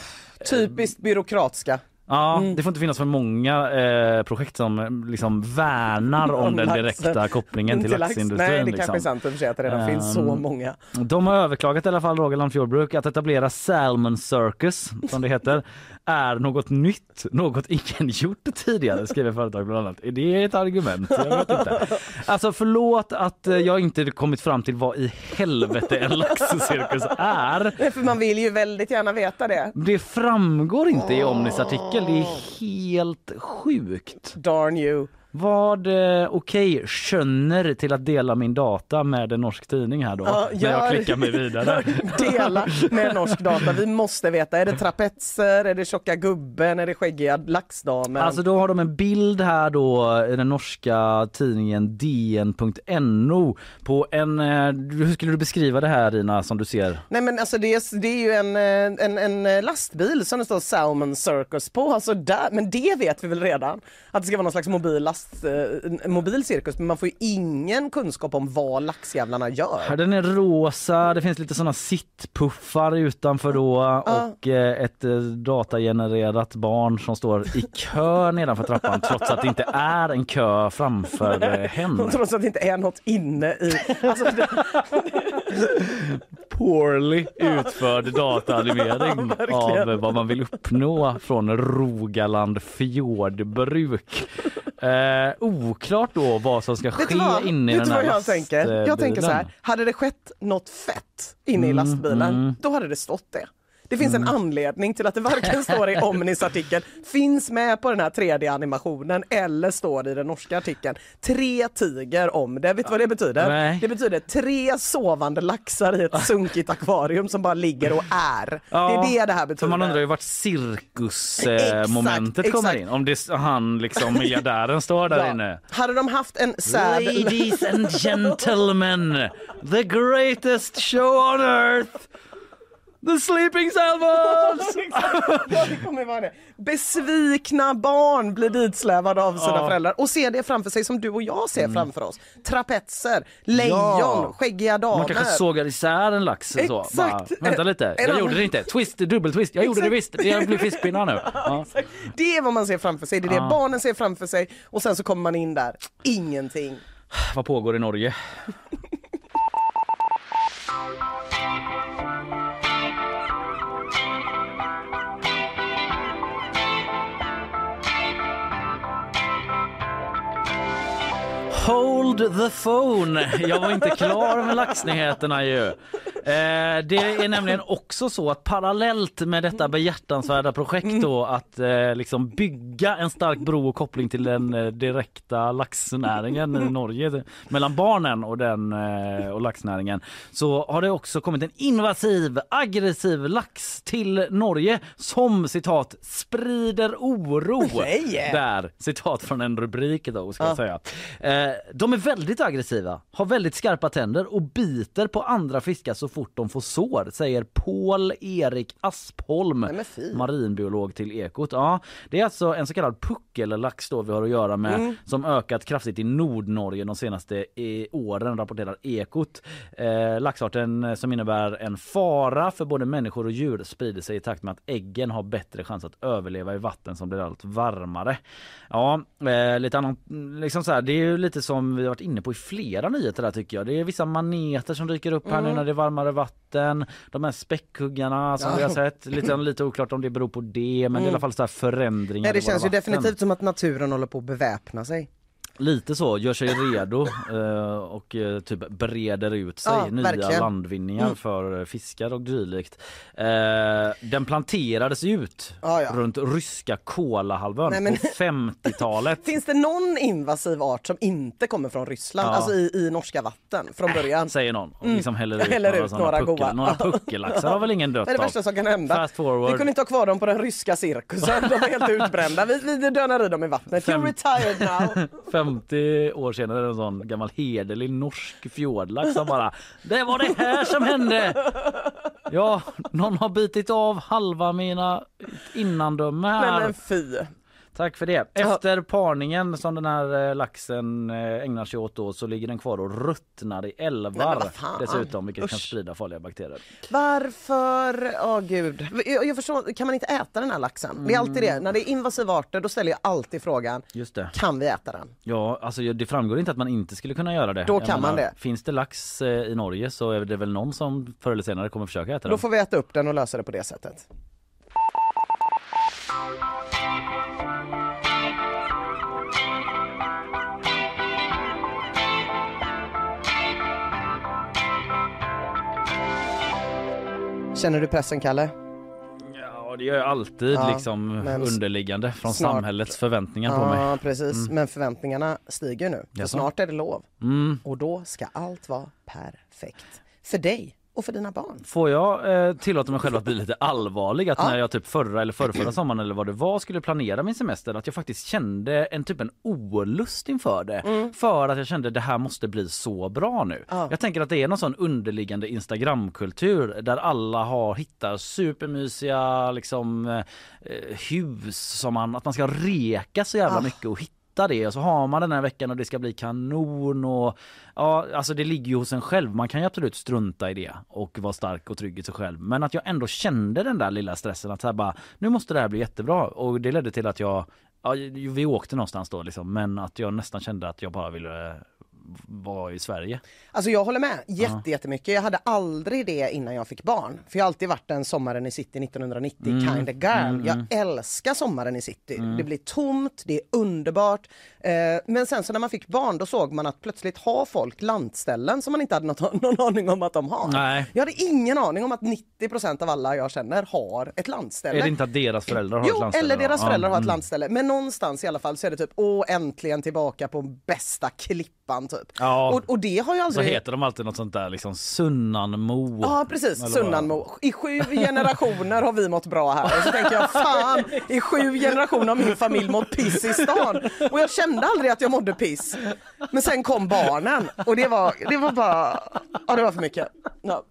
Typiskt byråkratiska. Ja, Mm. det får inte finnas för många eh, projekt som eh, liksom värnar om, Om den laxen. direkta kopplingen till, Till lax. laxindustrin. Nej, det liksom. kanske är sant i och för sig att det redan finns så många. De har överklagat i alla fall Rogaland Fjordbruk att etablera Salmon Circus, som det heter, är något nytt, något ingen gjort tidigare, skriver företag bland annat. Är det ett argument? Jag vet inte. Alltså förlåt att eh, jag inte kommit fram till vad i helvete en laxcirkus är. Nej, För man vill ju väldigt gärna veta det. Det framgår inte i Omnis artikel. Det är helt sjukt. Darn you. Vad eh, okej skönner till att dela min data med en norsk tidning här då? Ja, när jag klickar mig vidare. Dela med norsk data. Vi måste veta. Är det trapetser? Är det tjocka gubben? Är det skäggiga laxdamen? Alltså då har de en bild här då i den norska tidningen DN.no på en, eh, hur skulle du beskriva det här Rina som du ser? Nej men alltså det är, det är ju en, eh, en, en lastbil som det står Salmon Circus på. Alltså där, men det vet vi väl redan? Att det ska vara någon slags mobil lastbil last, eh, mobil cirkus men man får ju ingen kunskap om vad laxjävlarna gör. Ja, Den är rosa, det finns lite såna sittpuffar utanför då och eh, ett eh, datagenererat barn som står i kö nedanför trappan trots att det inte är en kö framför eh. Trots att det inte är något inne i... Alltså, det, Poorly utförd dataanimering Ja, av vad man vill uppnå från Rogaland fjordbruk. Eh, oklart då vad som ska vet ske vad, inne i den här jag tänker? Jag tänker så här, hade det skett något fett inne i Mm, lastbilen, mm. då hade det stått det. Det finns en Mm. anledning till att det varken står i Omnis artikel, finns med på den här 3D-animationen eller står i den norska artikeln. Tre tiger om det. Vet du vad det betyder? Nej. Det betyder tre sovande laxar i ett sunkigt akvarium som bara ligger och är. Ja, det är det det här betyder. För man undrar ju vart cirkusmomentet kommer exakt. in. Om det han liksom miljardären står där Ja. inne. Hade de haft en sad... Ladies and gentlemen, the greatest show on earth! The sleeping salmons! Ja, det kommer vara det. Besvikna barn blir ditslävade av sina Ja. föräldrar och ser det framför sig som du och jag ser framför oss. Trapetser, lejon, Ja. skäggiga damer. Man kanske sågar isär en lax så. Bara, Exakt. vänta lite, jag gjorde det inte. Twist, dubbeltwist, jag gjorde det visst. Jag blir fiskpinnar nu. Ja. Det är vad man ser framför sig, det är det Ja. barnen ser framför sig och sen så kommer man in där, ingenting. Vad pågår i Norge? Hold the phone! Jag var inte klar med laxnyheterna ju. Eh, det är nämligen också så att parallellt med detta behjärtansvärda projekt då att eh, liksom bygga en stark bro och koppling till den eh, direkta laxnäringen i Norge mellan barnen och den och eh, laxnäringen så har det också kommit en invasiv aggressiv lax till Norge som citat sprider oro. Där citat från en rubrik då ska Ja. jag säga. De är väldigt aggressiva, har väldigt skarpa tänder och biter på andra fiskar så fort de får sår, säger Paul Erik Aspholm, marinbiolog till Ekot. Ja, det är alltså en så kallad puckellax då vi har att göra med Mm. som ökat kraftigt i Nordnorge de senaste eh, åren rapporterar Ekot. Eh, laxarten eh, som innebär en fara för både människor och djur sprider sig i takt med att äggen har bättre chans att överleva i vatten som blir allt varmare. Ja, eh, lite annat, liksom så här, det är ju lite som vi har varit inne på i flera nyheter där tycker jag. Det är vissa maneter som dyker upp här nu Mm. när det är varmare vatten. De här späckhuggarna som Ja. vi har sett. Lite, lite oklart om det beror på det men det är i Mm. alla fall så här förändringar Nej, det känns ju vatten. definitivt som att naturen håller på att beväpna sig. Lite så, gör sig redo eh, och eh, typ breder ut sig. Ja, Nya verkligen. landvinningar Mm. för eh, fiskar och dylikt. Den planterades ut Ja, ja. runt ryska Kolahalvön Nej, men- på 50-talet. Finns det någon invasiv art som inte kommer från Ryssland, alltså i, i norska vatten från början? Säger någon och Mm. liksom häller ut, Häller några, ut några puckel, goa. några puckellaxar har väl ingen dött Det är det värsta som kan hända. Vi kunde inte ha kvar dem på den ryska cirkusen, de är helt utbrända. Vi, vi dönar i dem i vattnet. Fem- You're retired now. 50 år senare är det en sån gammal hederlig norsk fjordlax som bara Det var det här som hände! Ja, någon har bitit av halva mina innandöme här. men fy. Tack för det. Efter parningen som den här eh, laxen eh, ägnar sig åt då så ligger den kvar och ruttnar i Nej, älvar fan. dessutom vilket kan Usch. sprida farliga bakterier. Varför? Åh gud. Jag, jag förstår, kan man inte äta den här laxen? Det är alltid det. När det är invasiva arter då ställer jag alltid frågan, Just det. kan vi äta den? Ja, alltså det framgår inte att man inte skulle kunna göra det. Då Jag kan man det. Finns det lax eh, i Norge så är det väl någon som förr eller senare kommer försöka äta Då den. får vi äta upp den och lösa det på det sättet. Känner du pressen Kalle? Ja, det gör jag alltid Ja, liksom underliggande från snart- samhällets förväntningar på Ja mig. precis, Mm. men förväntningarna stiger nu. För snart är det lov. Mm. Och då ska allt vara perfekt. För dig och för dina barn. Får jag eh, tillåta mig själv att bli lite allvarlig? Att Ja. när jag typ förra eller förrförra sommaren eller vad det var skulle planera min semester att jag faktiskt kände en typ en olust inför det. Mm. För att jag kände det här måste bli så bra nu. Ja. Jag tänker att det är någon sån underliggande Instagramkultur där alla har hittat supermysiga liksom eh, hus som man, att man ska reka så jävla Ah. mycket och hitta hitta det och så har man den här veckan och det ska bli kanon och ja, alltså det ligger ju hos en själv. Man kan ju absolut strunta i det och vara stark och trygg i sig själv. Men att jag ändå kände den där lilla stressen att så här bara, nu måste det här bli jättebra och det ledde till att jag Ja, vi åkte någonstans då liksom, men att jag nästan kände att jag bara ville vara i Sverige. Alltså jag håller med jätte, jättemycket. Jag hade aldrig det innan jag fick barn. För jag har alltid varit en sommaren i city 1990 Mm. kind of girl. Mm, Jag älskar sommaren i city. Mm. Det blir tomt, det är underbart. Eh, men sen så när man fick barn då såg man att plötsligt har folk landställen som man inte hade något, någon aning om att de har. Nej. Jag hade ingen aning om att 90% av alla jag känner har ett landställe. Är det inte att deras föräldrar har Jo, ett landställe? eller deras Ja, föräldrar har ett mm. landställe. Men någonstans i alla fall så är det typ, åh äntligen tillbaka på bästa klippan typ. Ja. Och, och det har ju Så aldrig... heter de alltid något sånt där liksom Sunnanmo. Ja precis, Eller? Sunnanmo. I sju generationer har vi mått bra här. Och så tänker jag fan, i sju generationer har min familj mått piss i stan. Och jag kände aldrig att jag mådde piss. Men sen kom barnen och det var, det var bara, ja det var för mycket. Ja.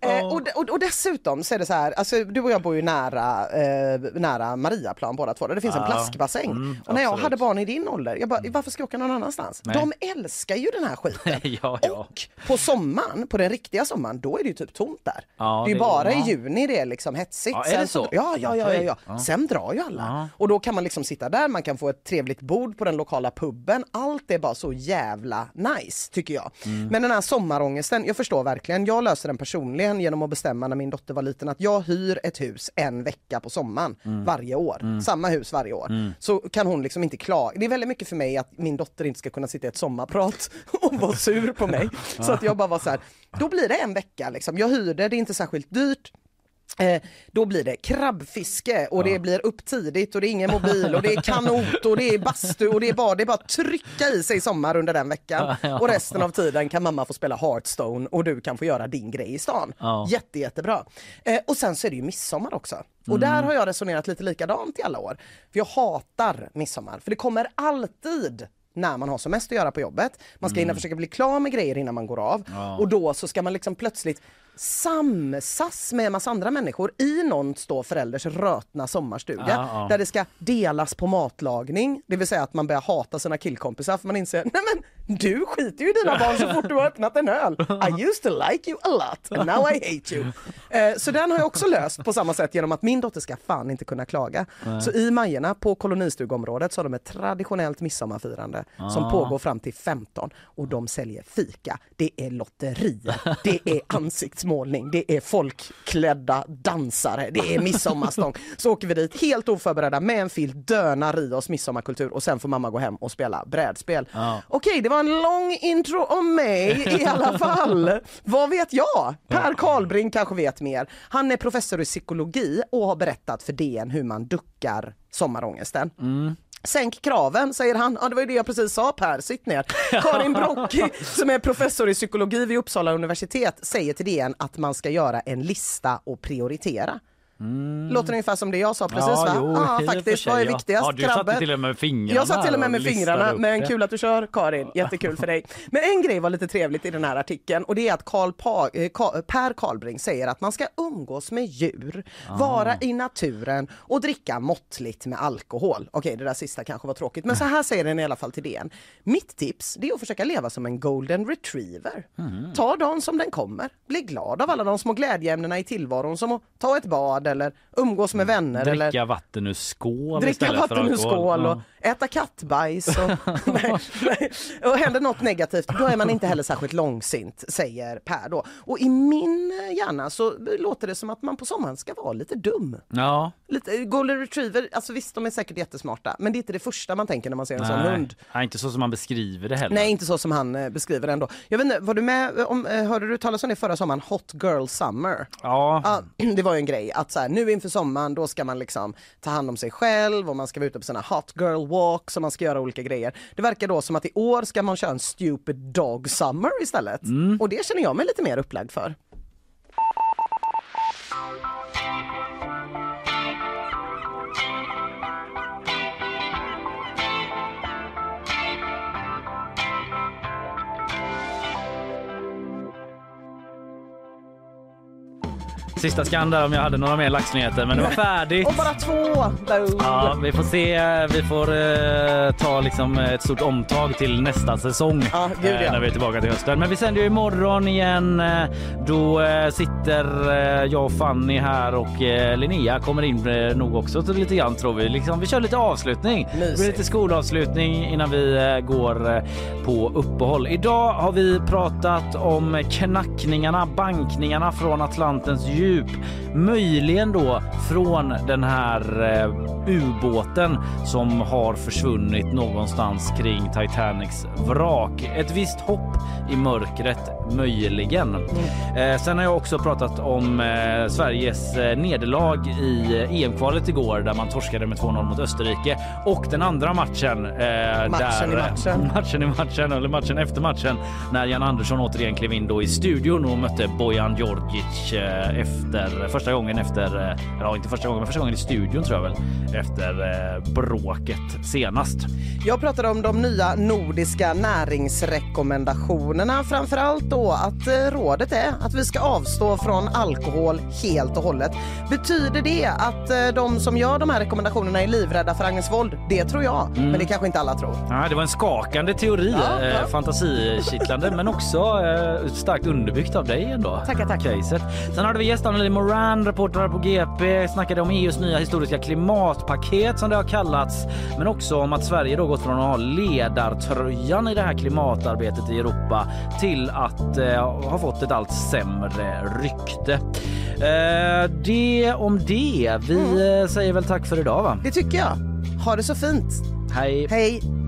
Eh, och, och, och dessutom så är det så här, alltså du och jag bor ju nära, eh, nära Mariaplan båda två. Där det finns en Ja. plaskbassäng. Mm, och när jag absolut. hade barn i din ålder, jag bara, varför ska jag åka någon annanstans? Nej. De älskar ju den här skiten. ja, ja. På sommaren, på den riktiga sommaren, då är det ju typ tomt där. Ja, det är ju bara i juni det är liksom hetsigt. Ja, är det så? Ja, ja, ja, ja. Ja. Sen drar ju alla. Och då kan man liksom sitta där, man kan få ett trevligt bord på den lokala puben. Allt är bara så jävla nice, tycker jag. Mm. Men den här sommarångesten, jag förstår verkligen. Jag löser den personligen genom att bestämma när min dotter var liten att jag hyr ett hus en vecka på sommaren Mm. varje år. Mm. Samma hus varje år. Mm. Så kan hon liksom inte klaga. Det är väldigt mycket för mig att min dotter inte ska kunna sitta i ett sommarprat och vara sur på mig. Så att jag bara var så här, då blir det en vecka liksom. Jag hyr det, det är inte särskilt dyrt. Eh, då blir det krabbfiske och det blir upp tidigt och det är ingen mobil och det är kanot och det är bastu och det är bara, det är bara trycka i sig sommar under den veckan. Ja. Och resten av tiden kan mamma få spela Hearthstone och du kan få göra din grej i stan. Ja. Jätte, jättebra. Eh, och sen så är det ju midsommar också. Och Mm. där har jag resonerat lite likadant i alla år. För jag hatar midsommar, för det kommer alltid när man har som mest att göra på jobbet. Man ska hinna Mm. försöka bli klar med grejer innan man går av. Ja. Och då så ska man liksom plötsligt samsas med en massa andra människor i någons då förälders rötna sommarstuga. Ja, ja. Där det ska delas på matlagning. Det vill säga att man börjar hata sina killkompisar för man inser, nej men du skiter ju i dina barn så fort du har öppnat en öl. I used to like you a lot and now I hate you. Eh, så den har jag också löst på samma sätt genom att min dotter ska fan inte kunna klaga. Nej. Så i Majerna på kolonistugområdet så har de ett traditionellt midsommarfirande som Ah. pågår fram till 15 och de säljer fika, det är lotterier, det är ansiktsmålning, det är folkklädda dansare, det är midsommarstång. Så åker vi dit helt oförberedda med en filt, dönar i oss midsommarkultur och sen får mamma gå hem och spela brädspel. Ja. Okej, det var en lång intro om mig i alla fall. Vad vet jag? Per Karlbring kanske vet mer. Han är professor i psykologi och har berättat för DN hur man duckar sommarångesten. Mm. Sänk kraven, säger han. Ja, det var ju det jag precis sa Per, sitt ner. Karin Brocki, som är professor i psykologi vid Uppsala universitet, säger till DN att man ska göra en lista och prioritera. Låter ungefär som det jag sa precis Ja, va? jo, för faktiskt. Vad är ja. viktigast? Ja, du satte Krabbe? till och med fingrarna Jag satt till och med med fingrarna, men kul att du kör Karin. Jättekul för dig. Men en grej var lite trevligt i den här artikeln och det är att Karl pa, eh, Per Karlbring säger att man ska umgås med djur, Ah. vara i naturen och dricka måttligt med alkohol. Okej, det där sista kanske var tråkigt, men så här säger den i alla fall till DN. Mitt tips det är att försöka leva som en golden retriever. Mm. Ta dagen som den kommer. Bli glad av alla de små glädjeämnena i tillvaron som att ta ett bad eller umgås med vänner eller Dricka vatten ur skål dricka vatten ur skål och Ja. äta kattbajs. Och, nej, nej. och händer något negativt då är man inte heller särskilt långsint, säger Per då. Och i min hjärna så låter det som att man på sommaren ska vara lite dum. Ja. Lite, golden retriever, alltså visst de är säkert jättesmarta men det är inte det första man tänker när man ser en sån Nej. hund. Nej, inte så som man beskriver det heller. Nej, inte så som han eh, beskriver det ändå. Jag vet inte, var du med om, eh, hörde du talas om det förra sommaren, Hot Girl Summer? Ja. Ja, det var ju en grej att så här, nu inför sommaren då ska man liksom ta hand om sig själv och man ska vara ute på sina hot girl walks och man ska göra olika grejer. Det verkar då som att i år ska man köra en stupid dog summer istället. Och det känner jag mig lite mer upplagd för. Sista skan där om jag hade några mer laxnyheter men det var färdigt. Och bara två! Ja, vi får se. Vi får eh, ta liksom ett stort omtag till nästa säsong Ja, gud, ja. eh, när vi är tillbaka till hösten. Men vi sänder ju imorgon igen. Eh, Då eh, sitter eh, jag och Fanny här och eh, Linnea kommer in eh, nog också till lite grann tror vi. Liksom, vi kör lite avslutning. Det Mysigt. lite skolavslutning innan vi eh, går eh, på uppehåll. Idag har vi pratat om knackningarna, bankningarna från Atlantens djup. djup Möjligen då från den här eh, ubåten som har försvunnit någonstans kring Titanics vrak. Ett visst hopp i mörkret, möjligen. Eh, sen har jag också pratat om eh, Sveriges eh, nederlag i EM-kvalet igår där man torskade med 2-0 mot Österrike och den andra matchen. Matchen där, i matchen. matchen i matchen, eller matchen efter matchen när Jan Andersson återigen klev in då i studion och mötte Bojan Djordjic efter första gången efter, eh, ja inte första gången men första gången i studion tror jag väl, efter eh, bråket senast. Jag pratade om de nya nordiska näringsrekommendationerna. Framför allt då att eh, rådet är att vi ska avstå från alkohol helt och hållet. Betyder det att de som gör de här rekommendationerna är livrädda för Agnes Wold? Det tror jag, men det kanske inte alla tror. Ja, det var en skakande teori, Ja, ja. fantasikittlande men också starkt underbyggt av dig ändå. Tackar, tackar. Caset. Sen hade vi gäst Anneli Moran, reporter på GP, snackade om EUs nya historiska klimatpaket som det har kallats, men också om att Sverige då gått från att ha ledartröjan i det här klimatarbetet i Europa till att eh, ha fått ett allt sämre rykte. Eh, det om det. Vi Mm. eh, säger väl tack för idag va? Det tycker jag. Ha det så fint. Hej. Hej.